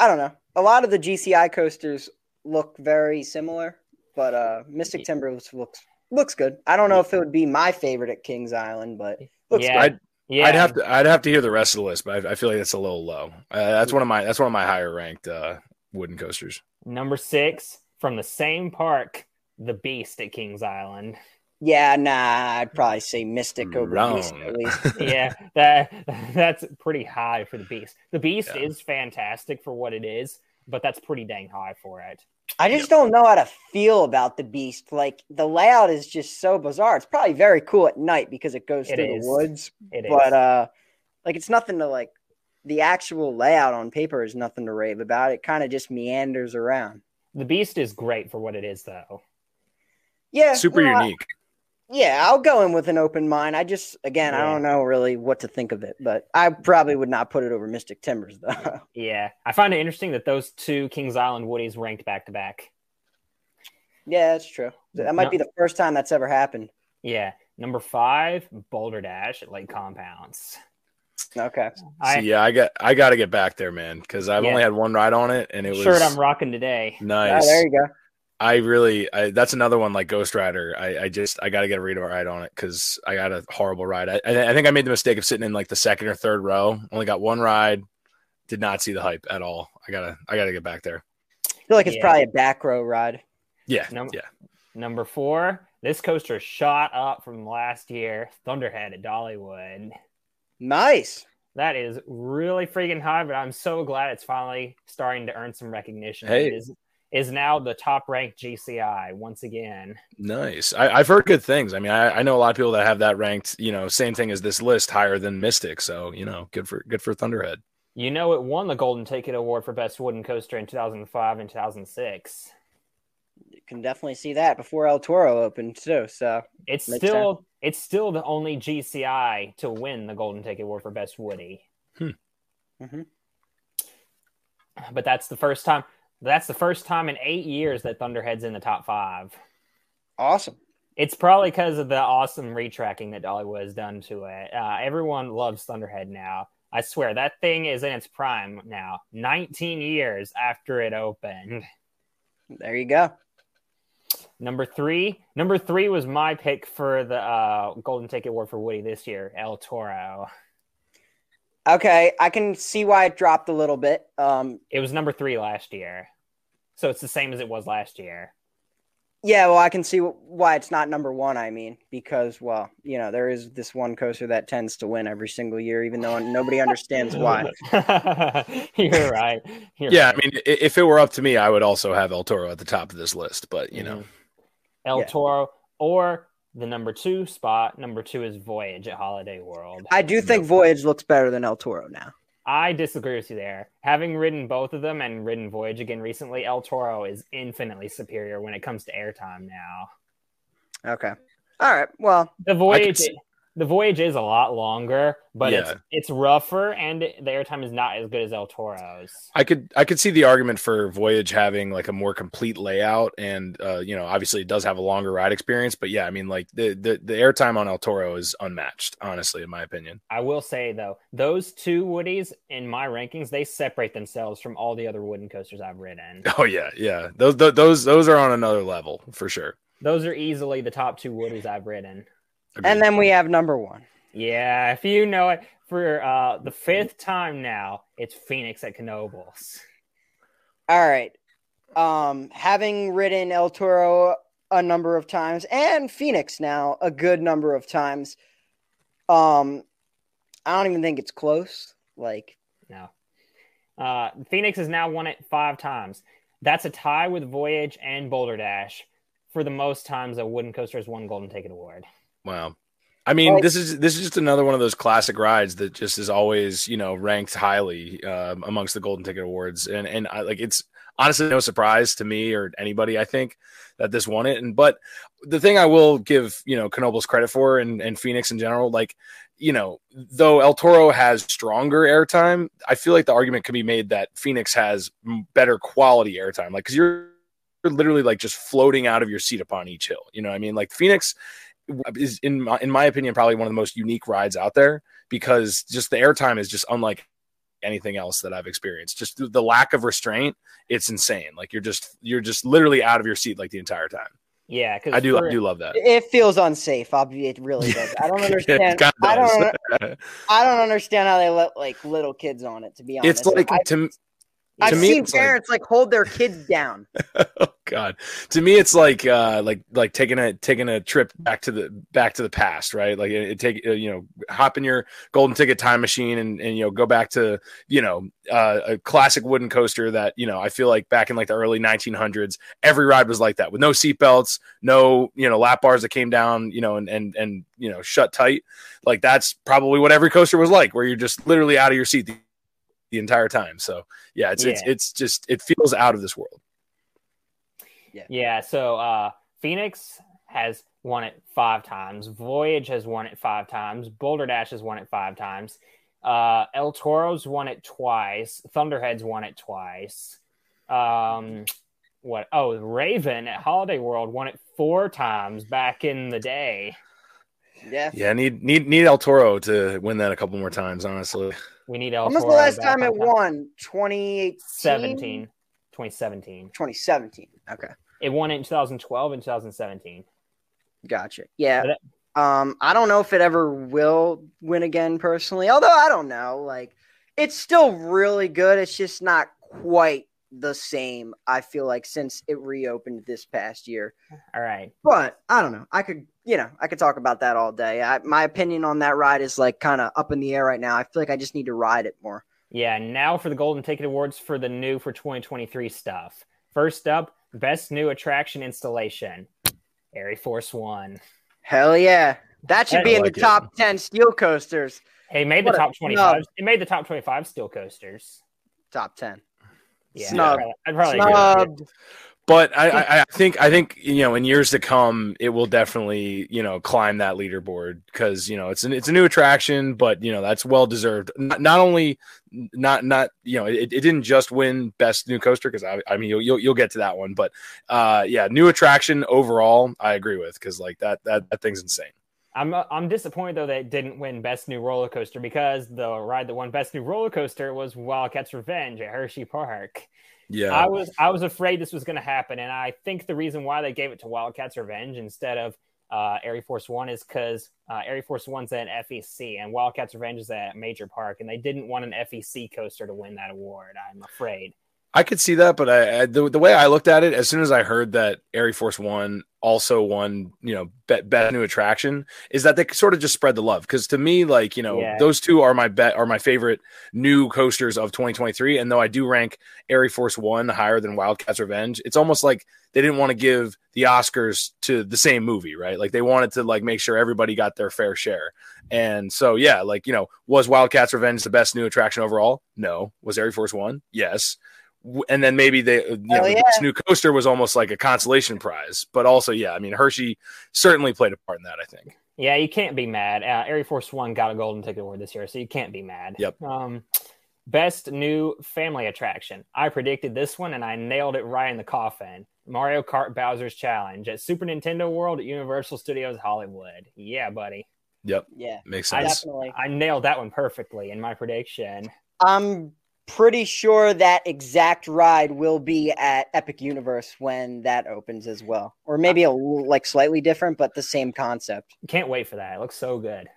I don't know. A lot of the GCI coasters look very similar, but uh Mystic Timbers looks looks good. I don't know if it would be my favorite at Kings Island, but looks Yeah. good. Yeah, I'd have to I'd have to hear the rest of the list, but I, I feel like it's a little low. Uh, that's one of my that's one of my higher ranked uh, wooden coasters. number six from the same park, the Beast at Kings Island. Yeah, nah, I'd probably say Mystic over Wrong. Beast at least. yeah, that that's pretty high for the Beast. The Beast Yeah. is fantastic for what it is, but that's pretty dang high for it. I just don't know how to feel about the Beast. Like the layout is just so bizarre. It's probably very cool at night because it goes It through is. the woods, It is. but uh, like it's nothing to like. The actual layout on paper is nothing to rave about. It kind of just meanders around. the Beast is great for what it is, though. Yeah, Super no, I- unique. Yeah, I'll go in with an open mind. I just, again, I don't know really what to think of it, but I probably would not put it over Mystic Timbers though. Yeah, I find it interesting that those two Kings Island Woodies ranked back to back. yeah, that's true. That might No. be the first time that's ever happened. Yeah, number five, Boulder Dash at Lake Compounce. Okay. I See, yeah, I got I got to get back there, man, because I've Yeah. only had one ride on it, and it was shirt I'm rocking today. Nice. Oh, there you go. I really, I, that's another one like Ghost Rider. I, I just, I got to get a read ride on it because I got a horrible ride. I, I think I made the mistake of sitting in like the second or third row. Only got one ride. Did not see the hype at all. I gotta, I gotta get back there. I feel like it's Yeah. probably a back row ride. Yeah, No. yeah. Number four, this coaster shot up from last year, Thunderhead at Dollywood. Nice. That is really freaking high, but I'm so glad it's finally starting to earn some recognition. Hey. It is, is now the top ranked GCI once again. Nice. I, I've heard good things. I mean, I, I know a lot of people that have that ranked. You know, same thing as this list, higher than Mystic. So you know, good for good for Thunderhead. You know, it won the Golden Ticket Award for Best Wooden Coaster in 2005 and 2006. You can definitely see that before El Toro opened too. So It's Makes still it's still the only GCI to win the Golden Ticket Award for Best Woody. Mhm. But that's the first time. That's the first time in eight years that Thunderhead's in the top five. awesome. It's probably because of the awesome retracking that Dollywood has done to it. Uh, everyone loves Thunderhead now. I swear that thing is in its prime now. 19 years after it opened. There you go. Number three. Number three was my pick for the uh, Golden Ticket Award for Woody this year, El Toro. Okay, I can see why it dropped a little bit. Um, It was number three last year. So it's the same as it was last year. yeah, well, I can see why it's not number one. I mean, because well, you know, there is this one coaster that tends to win every single year, even though nobody understands why. You're right. You're Yeah, I mean, if it were up to me, I would also have El Toro at the top of this list. But you know, Mhm. El Yeah. Toro or the number two spot. Number two is Voyage at Holiday World. I do think Voyage looks better than El Toro now. I disagree with you there. Having ridden both of them and ridden Voyage again recently, El Toro is infinitely superior when it comes to airtime now. Okay. All right. Well, The Voyage, the Voyage is a lot longer, but it's Yeah. it's rougher and the airtime is not as good as El Toro's. I could I could see the argument for Voyage having like a more complete layout, and uh, you know, obviously it does have a longer ride experience. But yeah, I mean, like the the, the airtime on El Toro is unmatched, honestly, in my opinion. I will say though, those two Woodies in my rankings, they separate themselves from all the other wooden coasters I've ridden. Oh yeah, yeah. Those th- those those are on another level for sure. Those are easily the top two Woodies I've ridden. Agreed. and then we have number one. Yeah, if you know it, for uh, the fifth time now, it's Phoenix at Knoebels. All right. Um, having ridden El Toro a number of times and Phoenix now a good number of times, um, I don't even think it's close. Like, No. Uh, Phoenix has now won it five times. That's a tie with Voyage and Boulder Dash for the most times a wooden coaster has won Golden Ticket Award. Wow. I mean, Like- this is this is just another one of those classic rides that just is always you know ranked highly um, amongst the Golden Ticket Awards, and and I, like it's honestly no surprise to me or anybody I think that this won it. And but the thing I will give you know Knoebels credit for and and Phoenix in general, like you know though El Toro has stronger airtime, I feel like the argument could be made that Phoenix has better quality airtime, like because you're you're literally like just floating out of your seat upon each hill. You know, what I mean, like Phoenix is in my in my opinion probably one of the most unique rides out there because just the airtime is just unlike anything else that I've experienced. Just the- the lack of restraint, it's insane. Like you're just you're just literally out of your seat like the entire time. Yeah, because I do I do love that. It feels unsafe. I'll be, it really does. I don't understand. I don't. I don't understand how they let like little kids on it. To be honest, it's like I, to, I've me, seen it's like- parents like, hold their kids down. oh god. To me it's like uh like like taking a taking a trip back to the back to the past right? Like it, it take uh, you know hop in your golden ticket time machine and and you know go back to you know uh, a classic wooden coaster that you know i feel like back in like the early 1900s every ride was like that with no seatbelts no you know lap bars that came down you know and and and you know shut tight. Like that's probably what every coaster was like where you're just literally out of your seat the, the entire time so yeah it's it's Yeah. it's just it feels out of this world Yeah, so uh, Phoenix has won it five times. Voyage has won it five times. Boulder Dash has won it five times. Uh, El Toro's won it twice. Thunderhead's won it twice. Um, what? Oh, Raven at Holiday World won it four times back in the day. Yeah. Yeah, need need need El Toro to win that a couple more times. Honestly, We need El When was the last time it won? 2018? 17. 2017. 2017. Okay. It won it in 2012 and 2017. Gotcha. Yeah. Um, I don't know if it ever will win again personally. Although I don't know. Like it's still really good. It's just not quite the same, I feel like, since it reopened this past year. All right. But I don't know. I could you know, I could talk about that all day. I, my opinion on that ride is like kind of up in the air right now. I feel like I just need to ride it more. Yeah, now for the Golden Ticket Awards for the new for 2023 stuff. First up, Best New Attraction Installation, ArieForce One. Hell yeah. That should I be in like the it. top 10 steel coasters. Hey, made the What a top 25. It made the top 25 steel coasters. Top 10. Yeah, Snub. I'd probably, I'd probably agree with. Snubbed. But I, I think I think you know in years to come it will definitely you know climb that leaderboard because you know it's an it's a new attraction, but you know that's well deserved. Not, not only not not you know it, it didn't just win best new coaster because I I mean you'll, you'll you'll get to that one, but uh yeah new attraction overall I agree with because like that that that thing's insane. I'm I'm disappointed though that it didn't win Best New Roller Coaster because the ride that won Best New Roller Coaster was Wildcats Revenge at Hershey Park. Yeah, I was I was afraid this was going to happen, and I think the reason why they gave it to Wildcats Revenge instead of uh, Air Force One is because uh, Air Force One's at FEC and Wildcats Revenge is at Major Park, and they didn't want an FEC coaster to win that award. I'm afraid. I could see that, but I, I the, the way I looked at it, as soon as I heard that Air Force One also won, you know, bet, best new attraction, is that they sort of just spread the love. Because to me, like you know, Yeah. those two are my bet are my favorite new coasters of 2023. And though I do rank Air Force One higher than Wildcats Revenge, it's almost like they didn't want to give the Oscars to the same movie, right? Like they wanted to like make sure everybody got their fair share. And so yeah, like you know, was Wildcats Revenge the best new attraction overall? No. Was Air Force One? Yes and then maybe they, you know, Hell the yeah. best new coaster was almost like a consolation prize. But also, yeah, I mean, Hershey certainly played a part in that. I think. Yeah, you can't be mad. Uh, Air Force One got a golden ticket award this year, so you can't be mad. Yep. Um, best new family attraction. I predicted this one, and I nailed it right in the coffin. Mario Kart Bowser's Challenge at Super Nintendo World at Universal Studios Hollywood. Yeah, buddy. Yep, Yeah, makes I sense. definitely. I nailed that one perfectly in my prediction. I'm pretty sure that exact ride will be at Epic Universe when that opens as well, or maybe a like slightly different, but the same concept. Can't wait for that. It looks so good.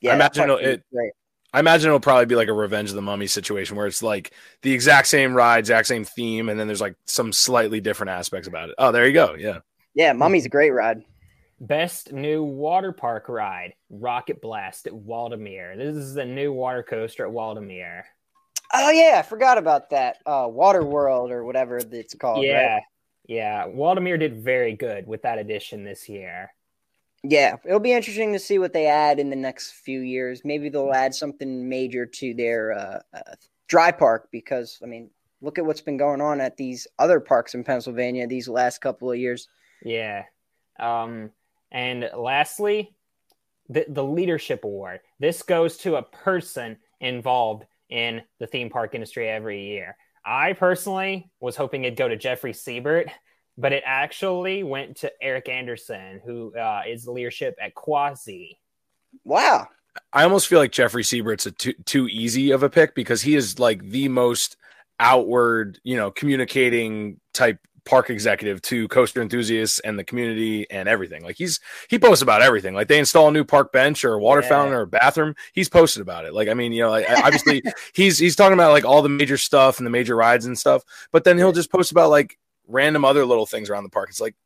Yeah, I imagine it'll- is great. I imagine it'll probably be like a Revenge of the Mummy situation where it's like the exact same ride, exact same theme, and then there's like some slightly different aspects about it. Oh, there you go. Yeah. Yeah, Mummy's a great ride. Best new water park ride, Rocket Blast at Waldameer. This is the new water coaster at Waldameer. Oh yeah, I forgot about that. Uh, Water World or whatever it's called. yeah, right? yeah. Waldameer did very good with that addition this year. yeah. It'll be interesting to see what they add in the next few years. Maybe they'll add something major to their uh, uh, dry park because I mean, look at what's been going on at these other parks in Pennsylvania these last couple of years. Yeah. Um, and lastly, the, the leadership award. This goes to a person involved in the theme park industry every year. I personally was hoping it'd go to Jeffrey Siebert, but it actually went to Eric Anderson, who uh, is leadership at Quasi. Wow. I almost feel like Jeffrey Siebert's a too, too easy of a pick because he is like the most outward, you know, communicating type park executive to coaster enthusiasts and the community and everything. Like he's he posts about everything. Like they install a new park bench or a water Yeah. fountain or a bathroom, he's posted about it. Like I mean, you know, like, obviously he's he's talking about like all the major stuff and the major rides and stuff, but then he'll just post about like random other little things around the park. It's like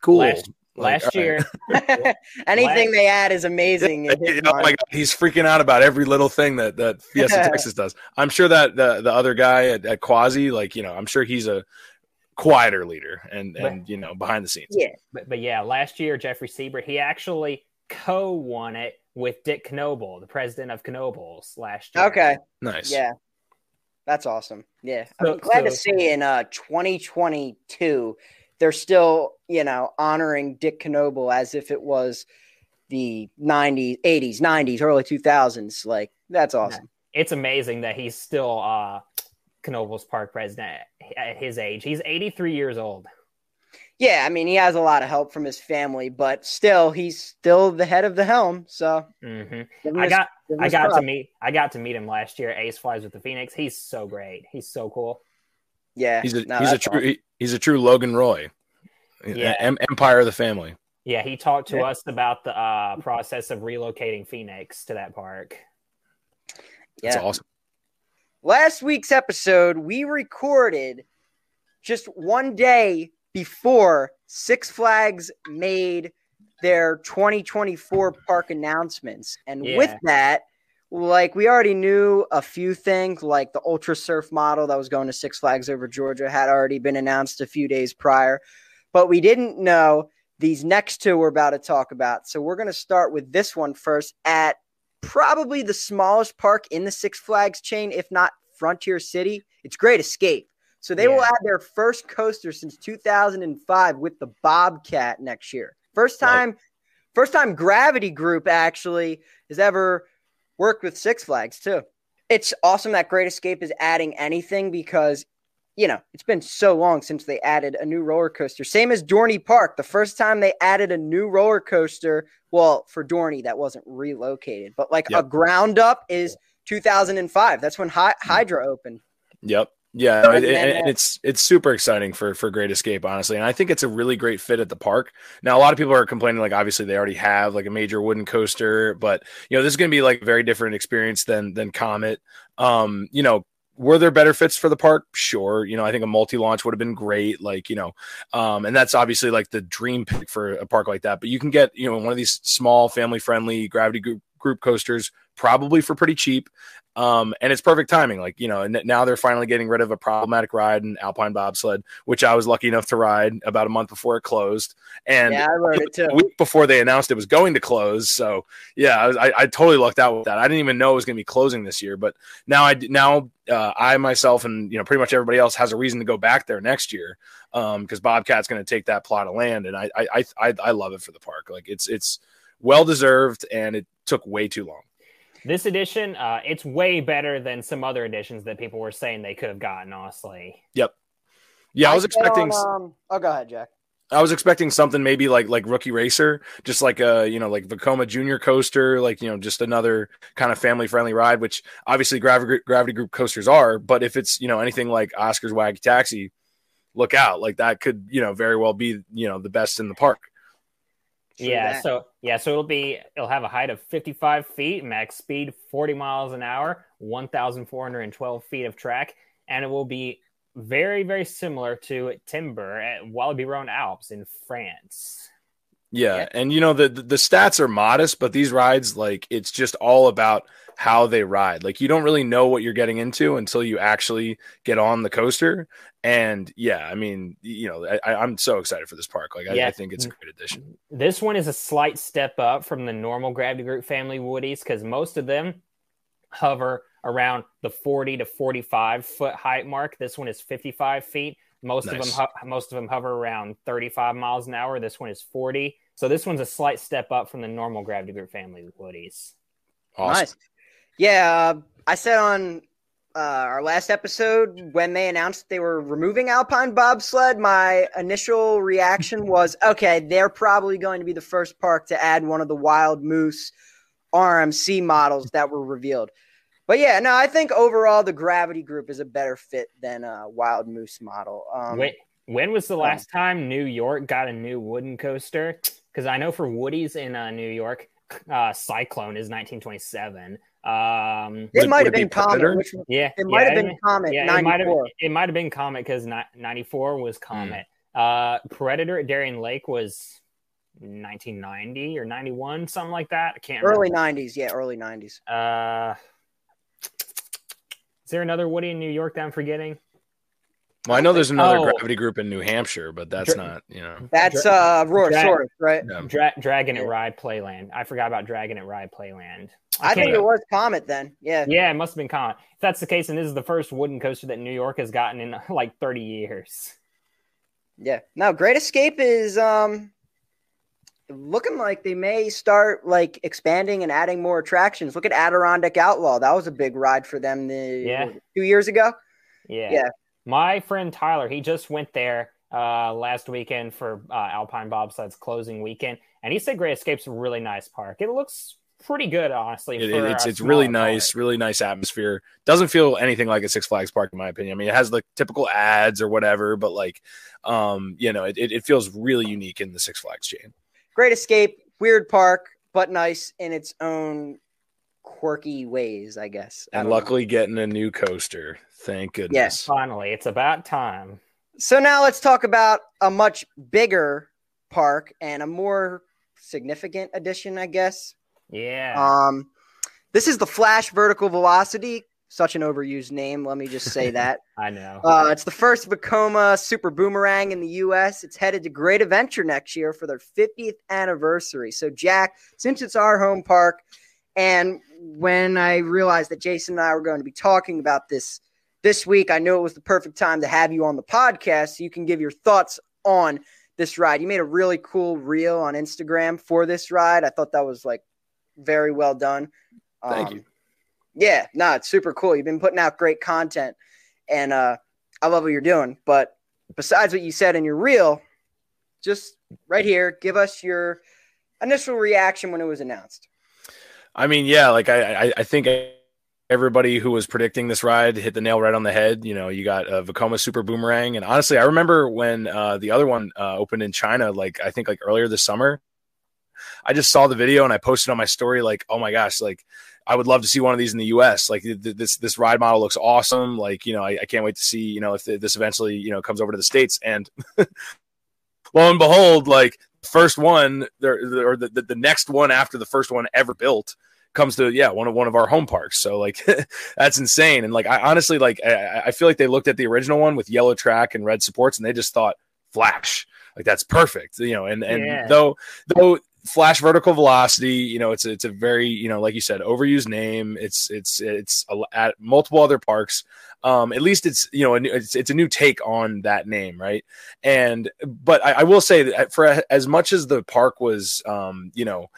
cool. Last- Like, Last all right. year, Anything they add is amazing. oh my mind. god, he's freaking out about every little thing that that Fiesta Texas does. I'm sure that the the other guy at, at Quasi, like you know, I'm sure he's a quieter leader and and you know behind the scenes. Yeah. but, but yeah, last year Jeffrey Siebert he actually co-won it with Dick Knoebel, the president of Knoebels last year. Okay. Nice. Yeah. That's awesome. Yeah. So- I'm glad to see in uh 2022 they're still, you know, honoring Dick Knoebel as if it was the 90s, 80s, 90s, early 2000s. Like that's awesome. It's amazing that he's still uh Knoebels Park president at his age. He's 83 years old. Yeah, I mean, he has a lot of help from his family, but still he's still the head of the helm, so hmm give I got give I his got to meet I got to meet him last year. Ace flies with the Phoenix. He's so great. He's so cool. Yeah. He's a no, he's a true he- he's a true Logan Roy. Yeah. Em- Empire of the family. Yeah, he talked to Yeah. us about the uh, process of relocating Phoenix to that park. That's awesome. Last week's episode, we recorded just one day before Six Flags made their 2024 park announcements. And with that, like we already knew a few things, like the Ultra Surf model that was going to Six Flags over Georgia had already been announced a few days prior, but we didn't know these next two we're about to talk about. So we're going to start with this one first at probably the smallest park in the Six Flags chain, if not Frontier City. It's Great Escape. So they will add their first coaster since 2005 with the Bobcat next year. First time, first time Gravity Group actually has ever worked with Six Flags too. It's awesome that Great Escape is adding anything because you know, it's been so long since they added a new roller coaster. Same as Dorney Park. The first time they added a new roller coaster, well, for Dorney, that wasn't relocated, but like Yep. a ground up is 2005. That's when Hy- Hydra opened. Yep. Yeah, And it- then, and, it's it's super exciting for for Great Escape, honestly, and I think it's a really great fit at the park. Now, a lot of people are complaining, like obviously they already have like a major wooden coaster, but you know this is going to be like a very different experience than than Comet. Um, you know, were there better fits for the park? Sure. You know, I think a multi launch would have been great. Like you know, um, and that's obviously like the dream pick for a park like that. But you can get you know one of these small family friendly gravity group group coasters probably for pretty cheap. Um, and it's perfect timing. Like, you know, and now they're finally getting rid of a problematic ride in Alpine bobsled, which I was lucky enough to ride about a month before it closed. And yeah, I rode it too. a week before they announced it was going to close. So yeah, I, was, I, I totally lucked out with that. I didn't even know it was going to be closing this year, but now I now uh, I myself and you know pretty much everybody else has a reason to go back there next year um, because Bobcat's going to take that plot of land, and I, I I I love it for the park. Like it's it's well deserved, and it took way too long. This edition, uh, it's way better than some other editions that people were saying they could have gotten. Honestly, Yep. Yeah, I was expecting. on, um, oh, go ahead, Jack. I was expecting something maybe like like Rookie Racer, just like a you know like Vekoma Junior coaster, like you know just another kind of family friendly ride, which obviously gravity gravity group coasters are. But if it's you know anything like Oscar's Wacky Taxi, look out! Like that could you know very well be you know the best in the park. True yeah. that. So yeah, so it'll be it'll have a height of 55 feet, max speed 40 miles an hour, 1,412 feet of track, and it will be very very similar to Timber at Walibi Rhône-Alpes in France. Yeah, Yeah. and you know the, the the stats are modest, but these rides like it's just all about how they ride. Like you don't really know what you're getting into until you actually get on the coaster. And yeah, I mean, you know, I, I'm so excited for this park. Like I, Yeah. I think it's a great addition. This one is a slight step up from the normal Gravity Group family Woodies because most of them hover around the 40 to 45 foot height mark. This one is 55 feet. Most of them, ho- most of them hover around 35 miles an hour. This one is 40. So this one's a slight step up from the normal Gravity Group family Woodies. Awesome. Nice. Yeah, uh, I said on uh, our last episode when they announced they were removing Alpine bobsled, my initial reaction was, okay, they're probably going to be the first park to add one of the Wild Moose RMC models that were revealed. But yeah, no, I think overall the Gravity Group is a better fit than a Wild Moose model. Um, When, when was the last time New York got a new wooden coaster? Because I know for Woody's in uh, New York, uh, Cyclone is 1927. Um, It might have it be been Comet. Predator? Which, it yeah, might have yeah, been Comet. yeah, it might have 94. it might have been Comet because 94 was Hmm. Comet. Uh, Predator at Darien Lake was 1990 or 91, something like that. I can't Early remember. 90s. Yeah, early 90s. Uh, is there another Woody in New York that I'm forgetting? Well, I know there's another Oh. gravity group in New Hampshire, but that's Dra- not, you know. That's Dra- uh right? Yeah. Dra- Dragon Yeah. at Rye Playland. I forgot about Dragon at Rye Playland. I think it was Comet then. Yeah. Yeah, it must have been Comet. If that's the case, and this is the first wooden coaster that New York has gotten in like 30 years. Yeah. Now, Great Escape is um looking like they may start like expanding and adding more attractions. Look at Adirondack Outlaw. That was a big ride for them the Yeah. what, two years ago. Yeah. Yeah. My friend Tyler, he just went there uh, last weekend for uh, Alpine Bobsled's closing weekend, and he said Great Escape's a really nice park. It looks pretty good, honestly. It- for it's it's really smaller park. nice, really nice atmosphere. Doesn't feel anything like a Six Flags park in my opinion. I mean, it has the typical ads or whatever, but like, um, you know, it, it it feels really unique in the Six Flags chain. Great Escape, weird park, but nice in its own quirky ways, I guess. I And don't know. luckily, getting a new coaster. Thank goodness. Yes. Finally, it's about time. So now let's talk about a much bigger park and a more significant addition, I guess. Yeah. Um, this is the Flash Vertical Velocity. Such an overused name. Let me just say that. I know. Uh, it's the first Vekoma Super Boomerang in the U.S. It's headed to Great Adventure next year for their 50th anniversary. So, Jack, since it's our home park, and when I realized that Jason and I were going to be talking about this this week, I knew it was the perfect time to have you on the podcast so you can give your thoughts on this ride. You made a really cool reel on Instagram for this ride. I thought that was like very well done. Thank Um, you. Yeah, no, it's super cool. You've been putting out great content, and uh, I love what you're doing. But besides what you said in your reel, just right here, give us your initial reaction when it was announced. I mean, yeah, like I, I, I think everybody who was predicting this ride hit the nail right on the head. You know, you got uh, Vekoma Super Boomerang, and honestly, I remember when uh, the other one uh, opened in China, like I think like earlier this summer. I just saw the video and I posted on my story, like, oh my gosh, like I would love to see one of these in the U.S. Like th- th- this this ride model looks awesome. Like you know, I, I can't wait to see you know if th- this eventually you know comes over to the states. And lo and behold, like first one there or the, the, the next one after the first one ever built comes to yeah one of one of our home parks so like that's insane and like i honestly like I, I feel like they looked at the original one with yellow track and red supports and they just thought flash like that's perfect you know and and Yeah. though though flash vertical velocity you know it's it's a very you know like you said overused name. It's it's it's a, at multiple other parks. Um at least it's you know a it's, it's a new take on that name right? And but I, I will say that for as much as the park was um you know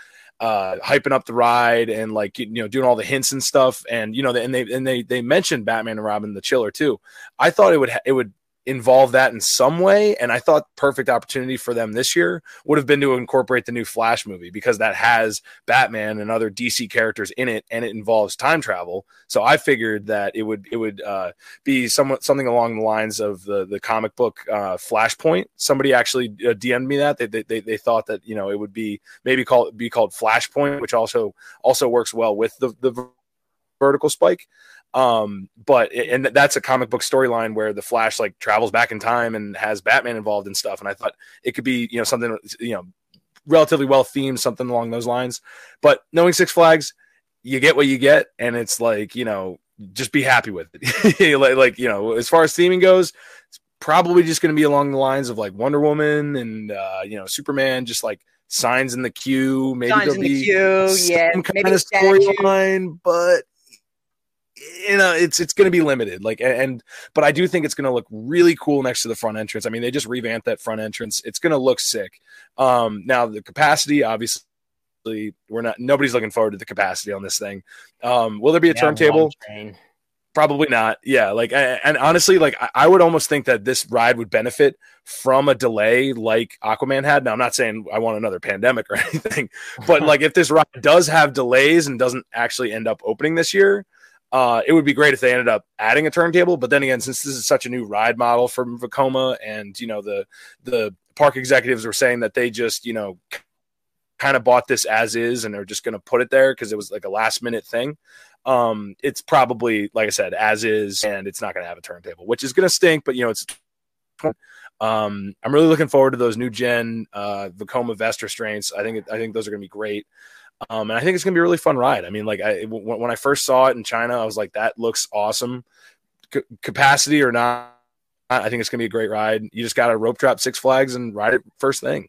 uh hyping up the ride and like you know doing all the hints and stuff and you know and they and they they mentioned batman and robin the chiller too i thought it would ha- it would involve that in some way and i thought perfect opportunity for them this year would have been to incorporate the new flash movie because that has batman and other dc characters in it and it involves time travel. So i figured that it would it would uh be somewhat something along the lines of the the comic book uh flashpoint. Somebody actually uh, dm'd me that. They, they they they thought that you know it would be maybe called be called flashpoint which also also works well with the the vertical spike um but and that's a comic book storyline where the flash like travels back in time and has batman involved and stuff and i thought it could be you know something you know relatively well themed something along those lines but knowing six flags you get what you get and it's like you know just be happy with it like, like you know as far as theming goes it's probably just going to be along the lines of like wonder woman and uh you know superman just like signs in the queue maybe Signs there'll in the be queue, yeah, some maybe kind of statue. storyline but you know it's it's going to be limited like and but i do think it's going to look really cool next to the front entrance. I mean they just revamped that front entrance. It's going to look sick. Um now the capacity obviously we're not nobody's looking forward to the capacity on this thing. Um will there be a Yeah, turntable? probably not. Yeah like and honestly like I- i would almost think that this ride would benefit from a delay like aquaman had. Now i'm not saying i want another pandemic or anything but like if this ride does have delays and doesn't actually end up opening this year Uh, it would be great if they ended up adding a turntable, but then again, since this is such a new ride model from Vekoma, and you know the the park executives were saying that they just you know kind of bought this as is and they're just going to put it there because it was like a last minute thing. Um, it's probably like I said, as is, and it's not going to have a turntable, which is going to stink. But you know, it's um, I'm really looking forward to those new gen uh, Vekoma vest restraints. I think I think those are going to be great. Um, and I think it's going to be a really fun ride. I mean, like I, w- when I first saw it in China, I was like, that looks awesome. C- capacity or not, I think it's going to be a great ride. You just got to rope drop Six Flags and ride it first thing.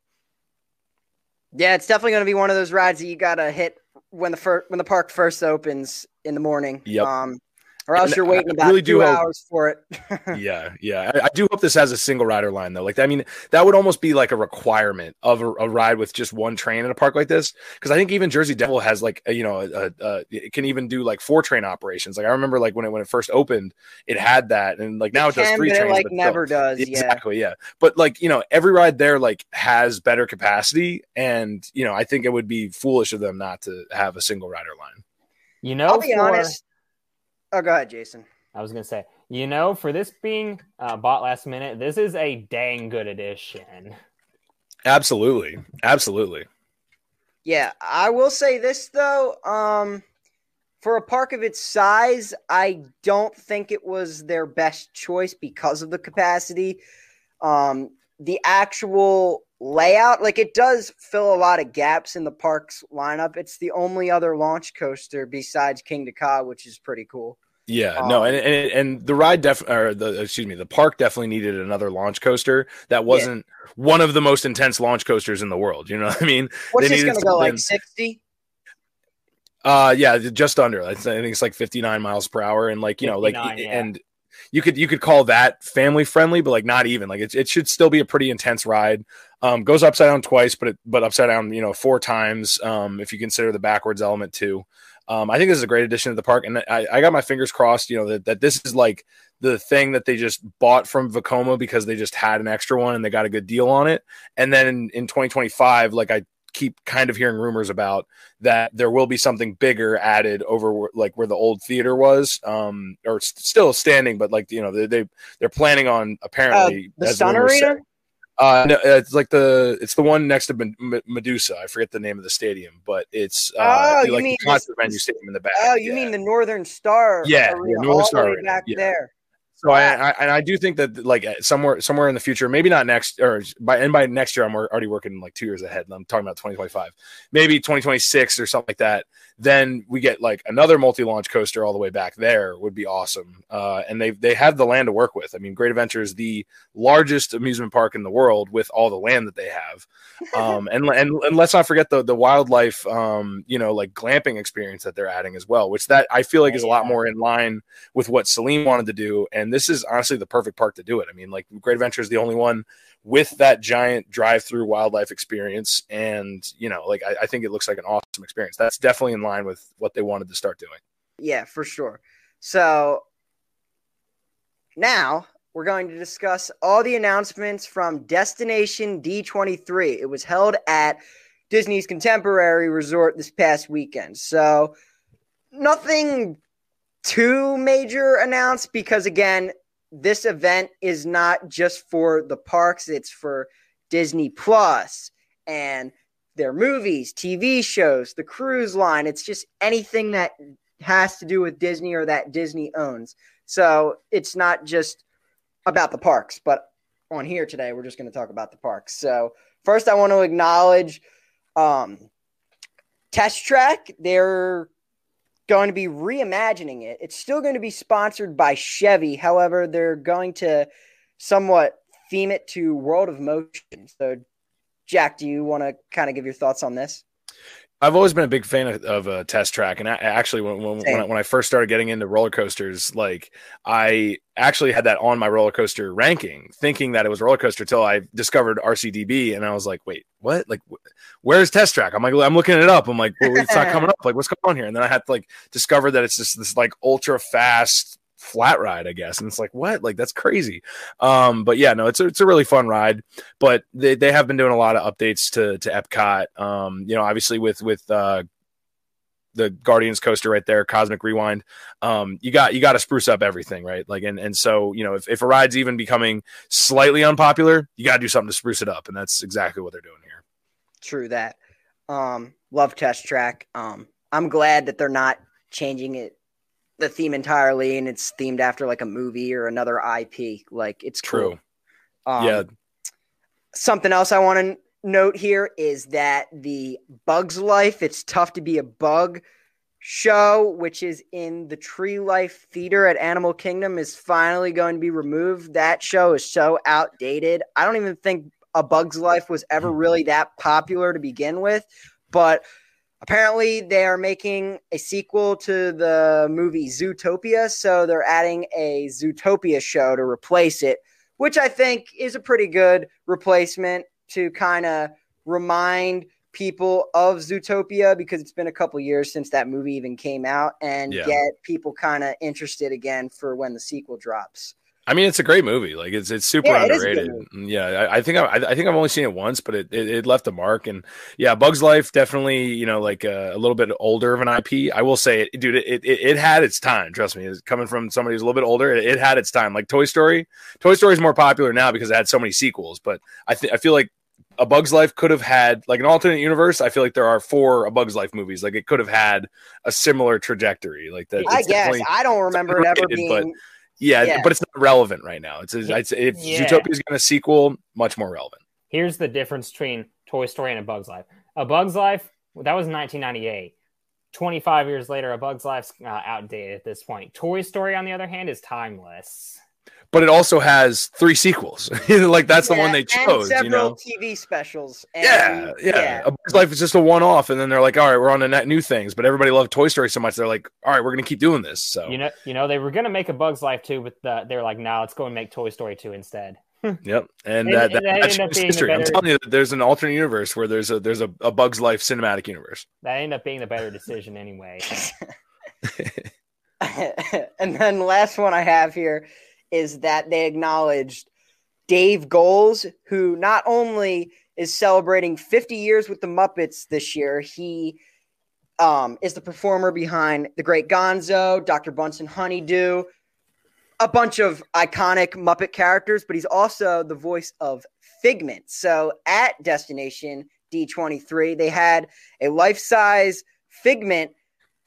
Yeah, it's definitely going to be one of those rides that you got to hit when the when the park first opens in the morning. Yep. Um, or else And you're waiting I about really two do hope- hours for it. yeah, yeah. I, I do hope this has a single rider line though. Like, I mean, that would almost be like a requirement of a, a ride with just one train in a park like this. Because I think even Jersey Devil has like, a, you know, a, a, it can even do like four train operations. Like I remember like when it when it first opened, it had that, and like now it, does Can, three but trains. it like but still. never does. Yeah. Exactly, yeah. But like, you know, every ride there like has better capacity, and you know, I think it would be foolish of them not to have a single rider line. You know, I'll be for- honest. Oh, go ahead, Jason. I was gonna say, you know, for this being uh, bought last minute, this is a dang good addition. Absolutely, absolutely. Yeah, I will say this though. Um, for a park of its size, I don't think it was their best choice because of the capacity. Um, the actual layout, like it does fill a lot of gaps in the park's lineup. It's the only other launch coaster besides Kingda Ka, which is pretty cool. Yeah, no, Um, and, and and the ride def or the excuse me, the park definitely needed another launch coaster that wasn't one of the most intense launch coasters in the world. You know what I mean? What's They this going to go like sixty? Uh, yeah, just under. I think it's like fifty nine miles per hour, and like you know, like yeah. and you could you could call that family friendly, but like not even. Like it, it should still be a pretty intense ride. Um, goes upside down twice, but it, but upside down, you know, four times. Um, if you consider the backwards element too. Um, I think this is a great addition to the park, and I, I got my fingers crossed. You know that, that this is like the thing that they just bought from Vekoma because they just had an extra one and they got a good deal on it. And then in, in 2025, like I keep kind of hearing rumors about that there will be something bigger added over like where the old theater was, um, or s- still standing, but like you know they, they they're planning on apparently the as Sun Arena? Uh, no, it's like the it's the one next to Med- Med- Medusa. I forget the name of the stadium, but it's uh, Oh, you like mean the concert venue stadium in the back. Oh, you yeah. mean the Northern Star? Yeah, Arena, yeah, Northern Star Arena, back yeah. there. So I, I and I do think that like somewhere somewhere in the future, maybe not next or by and by next year, I'm already working like two years ahead. and I'm talking about 2025, maybe 2026 or something like that. Then we get like another multi-launch coaster all the way back there would be awesome. Uh, and they they have the land to work with. I mean, Great Adventure is the largest amusement park in the world with all the land that they have. Um, and and and let's not forget the the wildlife, um, you know, like glamping experience that they're adding as well, which that I feel like is a lot more in line with what Selim wanted to do. And this is honestly the perfect park to do it. I mean, like Great Adventure is the only one with that giant drive through wildlife experience. And, you know, like I, I think it looks like an awesome experience. That's definitely in line with what they wanted to start doing. Yeah, for sure. So now we're going to discuss all the announcements from Destination D23. It was held at Disney's Contemporary Resort this past weekend. So nothing too major announced because, again, this event is not just for the parks, it's for Disney Plus and their movies, TV shows, the cruise line. It's just anything that has to do with Disney or that Disney owns. So it's not just about the parks, but on here today, we're just going to talk about the parks. So first, I want to acknowledge um, Test Track. They're going to be reimagining it. It's still going to be sponsored by Chevy. However, they're going to somewhat theme it to World of Motion. So, Jack, do you want to kind of give your thoughts on this? I've always been a big fan of, of uh, Test Track, and I, actually, when when, when I, when I first started getting into roller coasters, like I actually had that on my roller coaster ranking, thinking that it was a roller coaster till I discovered RCDB, and I was like, wait, what? Like, wh- where's Test Track? I'm like, I'm looking it up. I'm like, well, it's not coming up. Like, what's going on here? And then I had to like discover that it's just this like ultra fast flat ride, I guess. And it's like, what? Like, that's crazy. Um, but yeah, no, it's a, it's a really fun ride. But they, they have been doing a lot of updates to to Epcot. Um, you know, obviously with with uh, the Guardians coaster right there, Cosmic Rewind. Um, you got you got to spruce up everything, right? Like, and and so you know, if, if a ride's even becoming slightly unpopular, you got to do something to spruce it up, and that's exactly what they're doing here. True that. Um, love Test Track. Um, I'm glad that they're not changing it the theme entirely and it's themed after like a movie or another IP. Like it's True. Cool. Um, yeah. Something else I want to note here is that the Bugs Life, it's tough to be a bug show, which is in the Tree Life Theater at Animal Kingdom, is finally going to be removed. That show is so outdated. I don't even think a Bug's Life was ever really that popular to begin with, but apparently they are making a sequel to the movie Zootopia, so they're adding a Zootopia show to replace it, which I think is a pretty good replacement to kind of remind people of Zootopia because it's been a couple years since that movie even came out and Yeah. get people kind of interested again for when the sequel drops. I mean, it's a great movie. Like it's it's super Yeah, it a underrated. Mm, Yeah, I, I think I, I think I've only seen it once, but it, it, it left a mark. And yeah, Bugs Life definitely you know like uh, a little bit older of an IP. I will say, it, dude, it, it it had its time. Trust me, it's coming from somebody who's a little bit older. It, it had its time. Like Toy Story, Toy Story is more popular now because it had so many sequels. But I think I feel like a Bug's Life could have had like an alternate universe. I feel like there are four a Bug's Life movies. Like it could have had a similar trajectory. Like that. I guess I don't remember it ever being yeah, Yeah. but it's not relevant right now. It's, it's if Yeah. Zootopia is going to sequel, much more relevant. Here's the difference between Toy Story and A Bug's Life. A Bug's Life, that was 1998. 25 years later, A Bug's Life's uh, outdated at this point. Toy Story, on the other hand, is timeless. But it also has three sequels. like that's the one they and chose. several You know. TV specials. And, Yeah, yeah, A Bug's Life is just a one-off, and then they're like, "All right, we're on to net new things." But everybody loved Toy Story so much, they're like, "All right, we're going to keep doing this." So, You know, you know, they were gonna make a Bug's Life too, but the, they're like, "No, let's go and make Toy Story 2 instead." yep, and And- that, and that, that that ended up shows being. I'm telling you, there's an alternate universe where there's a there's a, a Bug's Life cinematic universe. That ended up being the better decision anyway. and then last one I have here is that they acknowledged Dave Goelz, who not only is celebrating 50 years with the Muppets this year, he um, is the performer behind The Great Gonzo, Dr. Bunsen Honeydew, a bunch of iconic Muppet characters, but he's also the voice of Figment. So at Destination D23, they had a life size Figment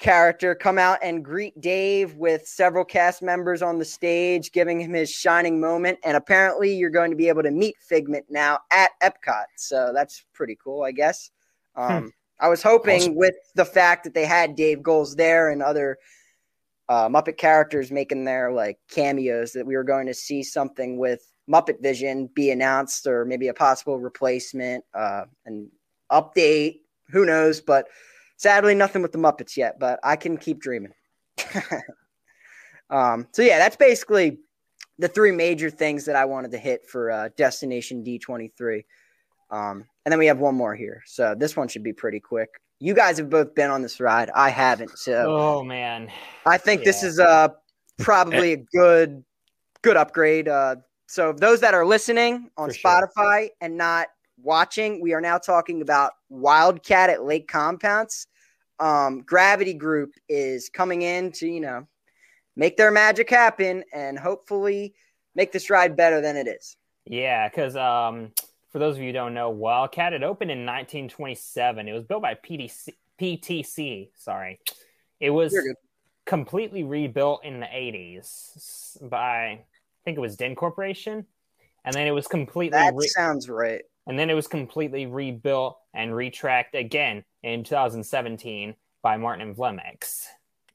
character come out and greet Dave with several cast members on the stage, giving him his shining moment. And apparently, you're going to be able to meet Figment now at Epcot. So that's pretty cool, I guess. Um, I was hoping Awesome. with the fact that they had Dave Goelz there and other uh, Muppet characters making their like cameos that we were going to see something with Muppet Vision be announced or maybe a possible replacement, uh, an update. Who knows? But sadly, nothing with the Muppets yet. But I can keep dreaming. um, so yeah, that's basically the three major things that I wanted to hit for uh, Destination D23. Um, and then we have one more here. So this one should be pretty quick. You guys have both been on this ride. I haven't. So oh man, I think this is uh probably a good good upgrade. Uh, so those that are listening on For sure. Spotify and not watching, we are now talking about Wildcat at Lake Compounce. Um, Gravity Group is coming in to you know make their magic happen and hopefully make this ride better than it is. yeah, because um, for those of you who don't know, Wildcat it opened in 1927. It was built by PTC. PTC, sorry, it was completely rebuilt in the 80s by I think it was Dinn Corporation, and then it was completely That re- sounds right. And then it was completely rebuilt and retracked again in 2017 by Martin and Vleminckx.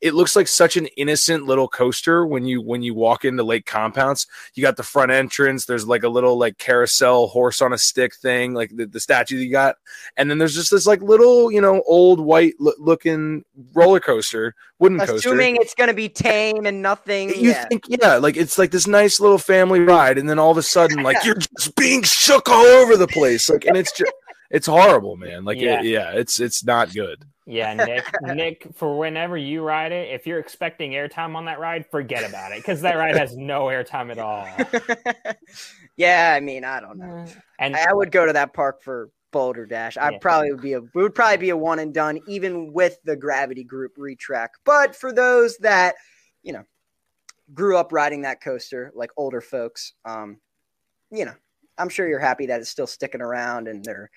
It looks like such an innocent little coaster when you when you walk into lake compounce you got the front entrance there's like a little like carousel horse on a stick thing like the, the statue that you got and then there's just this like little you know old white lo- looking roller coaster wooden coaster Assuming it's going to be tame and nothing. you yeah. think yeah like it's like this nice little family ride and then all of a sudden like you're just being shook all over the place like and it's just it's horrible man like Yeah. yeah, yeah it's it's not good Yeah, Nick, Nick, for whenever you ride it, if you're expecting airtime on that ride, forget about it because that ride has no airtime at all. yeah, I mean, I don't know. And I would go to that park for Boulder Dash. I Yeah. probably would be a would probably be a one and done, even with the Gravity Group retrack. But for those that you know grew up riding that coaster, like older folks, um, you know, I'm sure you're happy that it's still sticking around and they're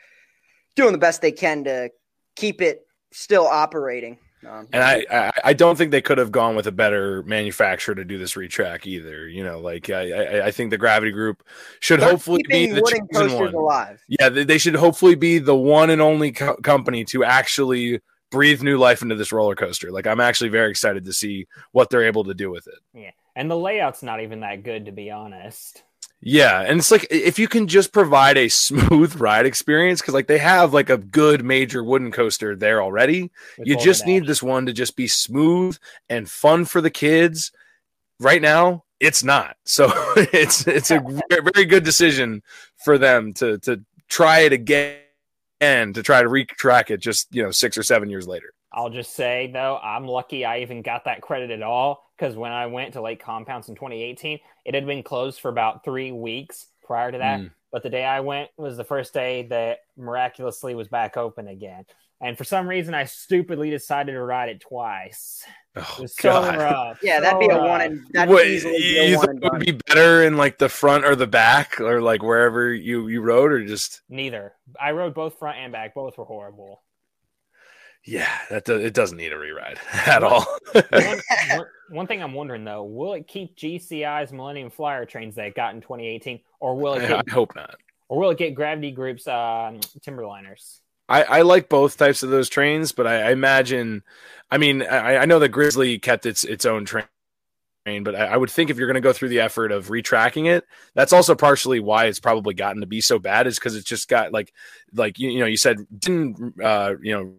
doing the best they can to keep it still operating. Um, And I, I, I don't think they could have gone with a better manufacturer to do this retrack either. You know, like I, I, I think the Gravity Group should they're hopefully be the wooden chosen coasters one. alive. Yeah, they, they should hopefully be the one and only co- company to actually breathe new life into this roller coaster. Like I'm actually very excited to see what they're able to do with it. Yeah. And the layout's not even that good, to be honest. Yeah, and it's like if you can just provide a smooth ride experience, because like they have like a good major wooden coaster there already. with You just need this one to just be smooth and fun for the kids. Right now, it's not. So it's it's a very, very good decision for them to to try it again and to try to retrack it just you know six or seven years later. I'll just say though, I'm lucky I even got that credit at all because when I went to Lake Compounce in 2018, it had been closed for about three weeks prior to that. Mm. But the day I went was the first day that miraculously was back open again. And for some reason, I stupidly decided to ride it twice. It Oh was so God. rough. Yeah, that'd so be a rough. one and that'd What, easily be you a thought one and it would be better in like the front or the back or like wherever you you rode or just Neither. I rode both front and back. Both were horrible. Yeah that do, it doesn't need a reride at all. one, one- one thing I'm wondering though, will it keep GCI's Millennium Flyer trains that it got in 2018, or will it I, get, I hope not. or will it get Gravity Group's uh, Timberliners? I, I like both types of those trains, but I, I imagine, I mean, I, I know that Grizzly kept its its own train, but I, I would think if you're going to go through the effort of retracking it, that's also partially why it's probably gotten to be so bad, is because it's just got like, like you, you know, you said didn't, uh, you know,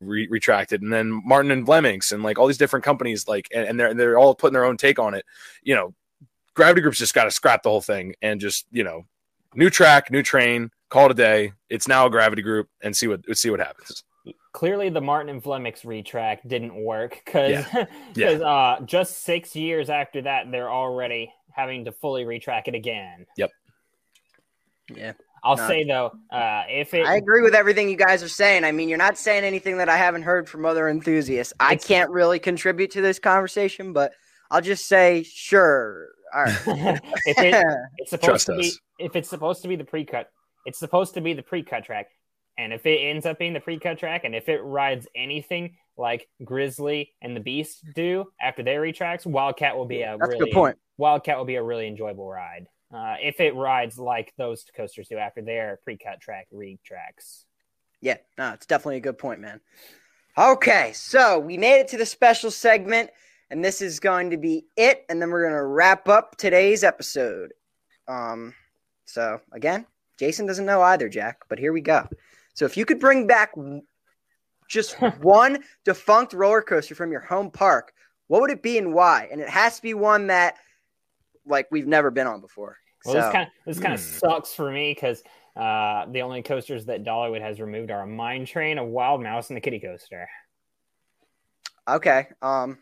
re- retracted, and then Martin and Vleminckx and like all these different companies, like, and, and they're they're all putting their own take on it. You know, Gravity Group's just got to scrap the whole thing and just you know, new track, new train, call it a day. It's now a Gravity Group, and see what see what happens. Clearly, the Martin and Vleminckx retrack didn't work because Yeah. uh, just six years after that, they're already having to fully retrack it again. Yep. Yeah. I'll No. say though, uh, if it I agree with everything you guys are saying. I mean, you're not saying anything that I haven't heard from other enthusiasts. I can't really contribute to this conversation, but I'll just say, sure. All right. if it, it's supposed Trust to be us. if it's supposed to be the pre-cut it's supposed to be the pre-cut track and if it ends up being the pre-cut track and if it rides anything like grizzly and the beast do after their retracks wildcat will be a That's a really good point. wildcat will be a really enjoyable ride uh, if it rides like those coasters do after their pre-cut track retracks Yeah, no, it's definitely a good point, man. Okay, so we made it to the special segment, and this is going to be it, and then we're gonna wrap up today's episode. Um, so again, Jason doesn't know either, Jack, but here we go. So if you could bring back just one defunct roller coaster from your home park, what would it be and why? And it has to be one that like we've never been on before. well so, this kind of this kind of hmm. sucks for me because uh, the only coasters that dollywood has removed are a mine train a wild mouse and the kitty coaster Okay. Um,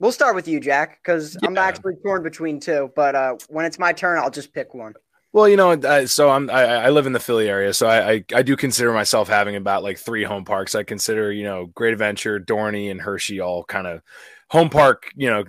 we'll start with you, Jack, because I'm actually torn between two. But uh, when it's my turn, I'll just pick one. Well, you know, uh, so I'm I, I live in the Philly area, so I, I I do consider myself having about like three home parks. I consider you know Great Adventure, Dorney, and Hershey all kind of home park, you know,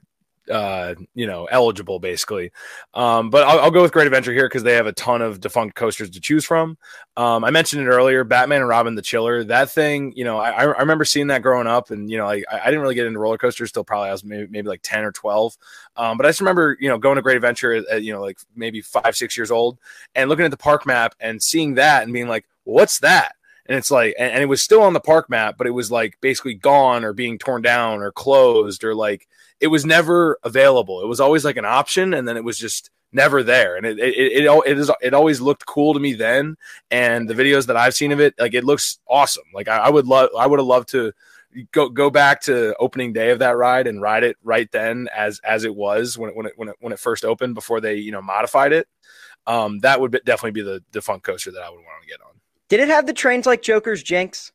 uh, you know, eligible basically. Um, but I'll, I'll go with Great Adventure here because they have a ton of defunct coasters to choose from. Um, I mentioned it earlier, Batman and Robin the Chiller. That thing, you know, I, I remember seeing that growing up, and you know, like I, didn't really get into roller coasters till probably I was maybe, maybe like ten or twelve. Um, but I just remember, you know, going to Great Adventure at, you know, like maybe five, six years old, and looking at the park map and seeing that and being like, "What's that?" And it's like, and it was still on the park map, but it was like basically gone or being torn down or closed or like it was never available. It was always like an option, and then it was just never there. And it it it, it, it is it always looked cool to me then. And the videos that I've seen of it, like it looks awesome. Like I, I would love, I would have loved to go go back to opening day of that ride and ride it right then as as it was when it when it when it, when it first opened before they you know modified it. Um, that would be, definitely be the defunct coaster that I would want to get on. Did it have the trains like Joker's Jinx?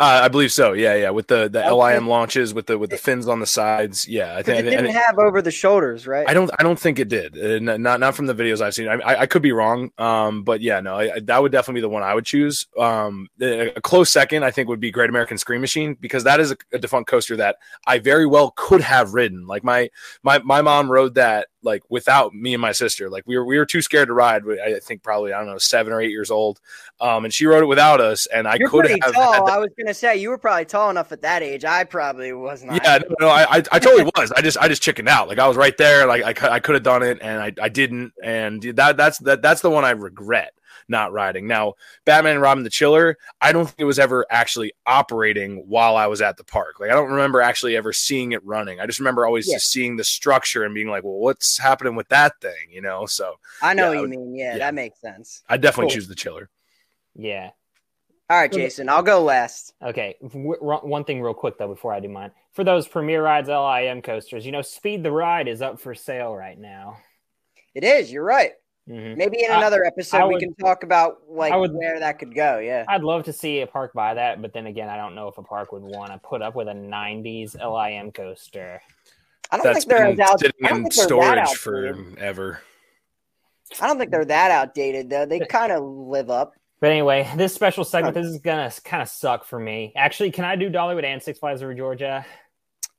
Uh, I believe so. Yeah, yeah. With the the Okay. LIM launches, with the with the fins on the sides. Yeah, I think. it didn't have over the shoulders, right? I don't. I don't think it did. Uh, not not from the videos I've seen. I, I, I could be wrong. Um, but yeah, no, I, that would definitely be the one I would choose. Um, a, a close second, I think, would be Great American Scream Machine because that is a, a defunct coaster that I very well could have ridden. Like my my my mom rode that like without me and my sister. Like we were we were too scared to ride. I think probably I don't know seven or eight years old. Um, and she rode it without us, and I You're could have. tall. I was gonna say you were probably tall enough at that age. I probably was not. Yeah, no, no I, I, I totally was. I just, I just chickened out. Like I was right there. Like I, I could have done it, and I, I didn't. And that, that's that, that's the one I regret not riding. Now, Batman and Robin the Chiller, I don't think it was ever actually operating while I was at the park. Like I don't remember actually ever seeing it running. I just remember always Yeah. just seeing the structure and being like, well, what's happening with that thing? You know. So I know Yeah, what I you would- mean. Yeah, yeah. that makes sense. I definitely Cool. choose the Chiller. Yeah. All right, Jason, I'll go last. Okay. W- r- one thing real quick though before I do mine. For those Premier Rides LIM coasters, you know, Speed the Ride is up for sale right now. It is. You're right. Hmm Maybe in I- another episode I we can talk about like would- where that could go. Yeah. I'd love to see a park buy that, but then again, I don't know if a park would want to put up with a '90s LIM coaster. I don't That's think they're been out. sitting in think they're that storage outdated. forever. I don't think they're that outdated though. They kind of live up. But anyway, this special segment, this is gonna kind of suck for me. Actually, can I do Dollywood and Six Flags Over Georgia?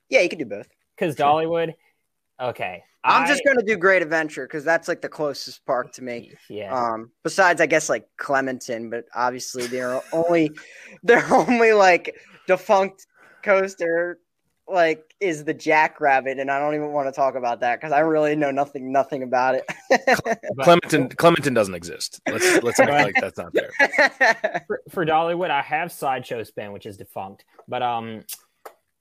Yeah, you could do both. Because Dollywood, okay, I'm I- just gonna do Great Adventure because that's like the closest park to me. yeah. Um, besides, I guess like Clementon, but obviously they're only they're only like defunct coaster like is the Jackrabbit, and I don't even want to talk about that because I really know nothing nothing about it. Clementon, Clementon doesn't exist. Let's let's act like that's not there. for, for Dollywood, I have Sideshow Spin, which is defunct, but um,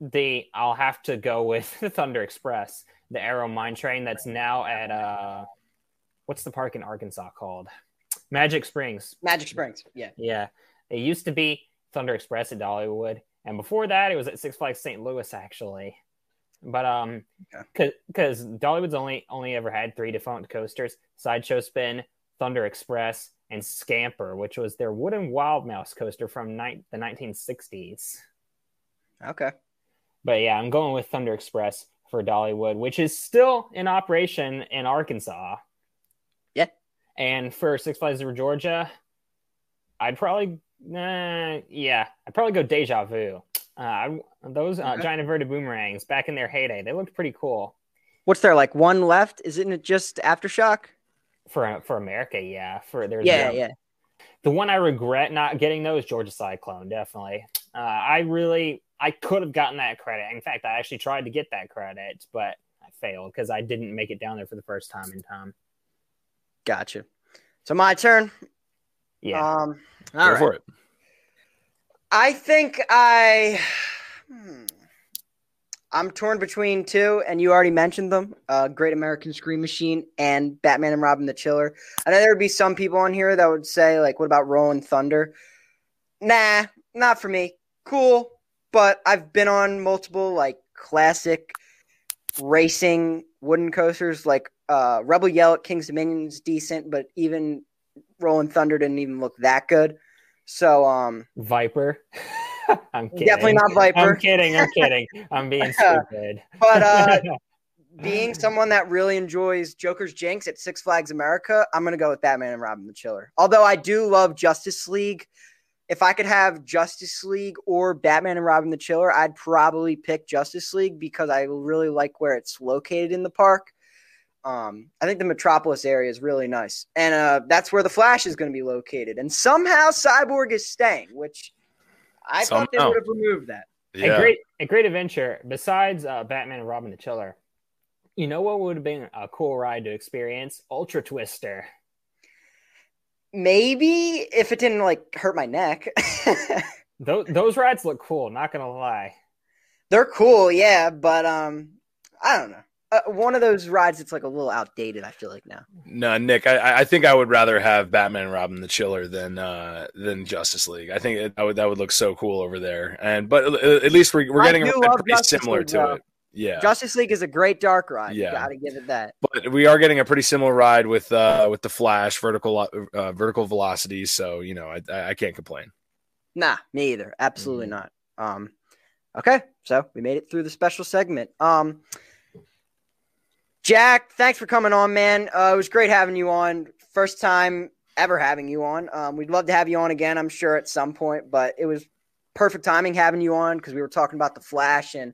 the I'll have to go with the Thunder Express, the Arrow Mine Train that's now at uh, what's the park in Arkansas called? Magic Springs. Magic Springs, yeah. Yeah, it used to be Thunder Express at Dollywood, and before that, it was at Six Flags St. Louis actually. But um, because Dollywood's only only ever had three defunct coasters: Sideshow Spin, Thunder Express, and Scamper, which was their wooden Wild Mouse coaster from ni- the 1960s. Okay. But yeah, I'm going with Thunder Express for Dollywood, which is still in operation in Arkansas. Yeah. And for Six Flags Over Georgia, I'd probably, uh, yeah, I'd probably go Deja Vu. Uh, those uh, Okay. giant inverted boomerangs back in their heyday, they looked pretty cool What's there like one left? Isn't it just Aftershock? for for America. Yeah, for there's Yeah, one- yeah. The one I regret not getting though is Georgia Cyclone. Definitely, uh, I really I could have gotten that credit. In fact, I actually tried to get that credit, but I failed because I didn't make it down there for the first time in time. Gotcha. So my turn. Yeah, Um. Go All right. for it. I think I. Hmm. I'm torn between two, and you already mentioned them: uh, Great American Scream Machine and Batman and Robin the Chiller. I know there would be some people on here that would say, like, "What about Rolling Thunder?" Nah, not for me. Cool, but I've been on multiple like classic racing wooden coasters, like uh, Rebel Yell at Kings Dominion's decent, but even Rolling Thunder didn't even look that good. So, um, Viper. I'm kidding. Definitely not Viper. I'm kidding. I'm kidding. I'm being stupid. But uh, being someone that really enjoys Joker's Jinx at Six Flags America, I'm gonna go with Batman and Robin the Chiller. Although I do love Justice League. If I could have Justice League or Batman and Robin the Chiller, I'd probably pick Justice League because I really like where it's located in the park. Um, I think the Metropolis area is really nice, and uh, that's where the Flash is going to be located. And somehow Cyborg is staying, which I thought they would have removed that. Yeah. A great, a great adventure. Besides uh, Batman and Robin the Chiller, you know what would have been a cool ride to experience? Ultra Twister. Maybe if it didn't like hurt my neck. Those, those rides look cool. Not gonna lie. They're cool, yeah, but um, I don't know. Uh, one of those rides that's like a little outdated. I feel like now. No, Nick, I, I think I would rather have Batman and Robin the Chiller than uh, than Justice League. I think it, that would that would look so cool over there. And but at at least we're, we're getting a love pretty Justice similar League, to though. it. Yeah, Justice League is a great dark ride. Yeah. You got to give it that. but we are getting a pretty similar ride with uh, with the Flash vertical uh, vertical velocity. So you know, I, I can't complain. Nah, me either. Absolutely mm-hmm. not. Um, okay, so we made it through the special segment. Um, Jack, thanks for coming on, man. Uh, it was great having you on. First time ever having you on. Um, we'd love to have you on again, I'm sure, at some point, but it was perfect timing having you on because we were talking about the Flash and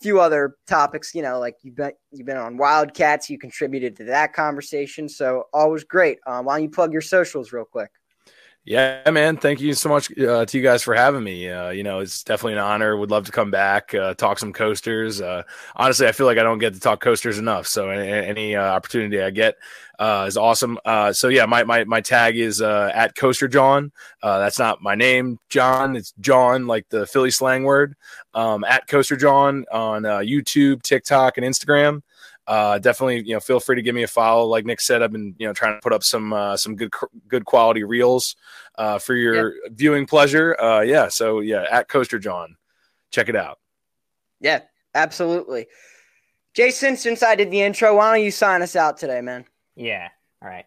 few other topics. You know, like you've been you've been on Wildcats, you contributed to that conversation, so always great. Um, why don't you plug your socials real quick? Yeah, man. Thank you so much uh, to you guys for having me. Uh, you know, it's definitely an honor. Would love to come back, uh, talk some coasters. Uh, honestly, I feel like I don't get to talk coasters enough. So any, uh, opportunity I get uh, is awesome. so yeah, my, my, my tag is at Coaster Jawn. that's not my name, John. It's Jawn, like the Philly slang word. Um, at Coaster Jawn on YouTube, TikTok, and Instagram uh, definitely you know feel free to give me a follow. Like Nick said, I've been you know trying to put up some uh, some good good quality reels uh, for your yep. viewing pleasure. Uh, yeah, so yeah, at Coaster Jawn, check it out. Yeah, absolutely. Jason, since I did the intro, why don't you sign us out today, man? Yeah. All right.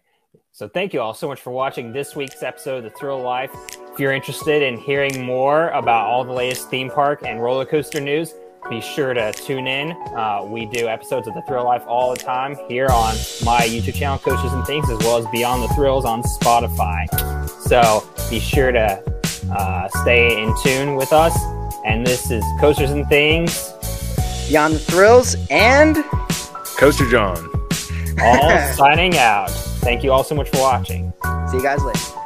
So thank you all so much for watching this week's episode of The Thrill Life. If you're interested in hearing more about all the latest theme park and roller coaster news, be sure to tune in. Uh, we do episodes of The Thrill Life all the time here on my YouTube channel, Coasters and Things, as well as Beyond the Thrills on Spotify. So be sure to uh, stay in tune with us. And this is Coasters and Things, Beyond the Thrills, and Coaster Jawn. All signing out. Thank you all so much for watching. See you guys later.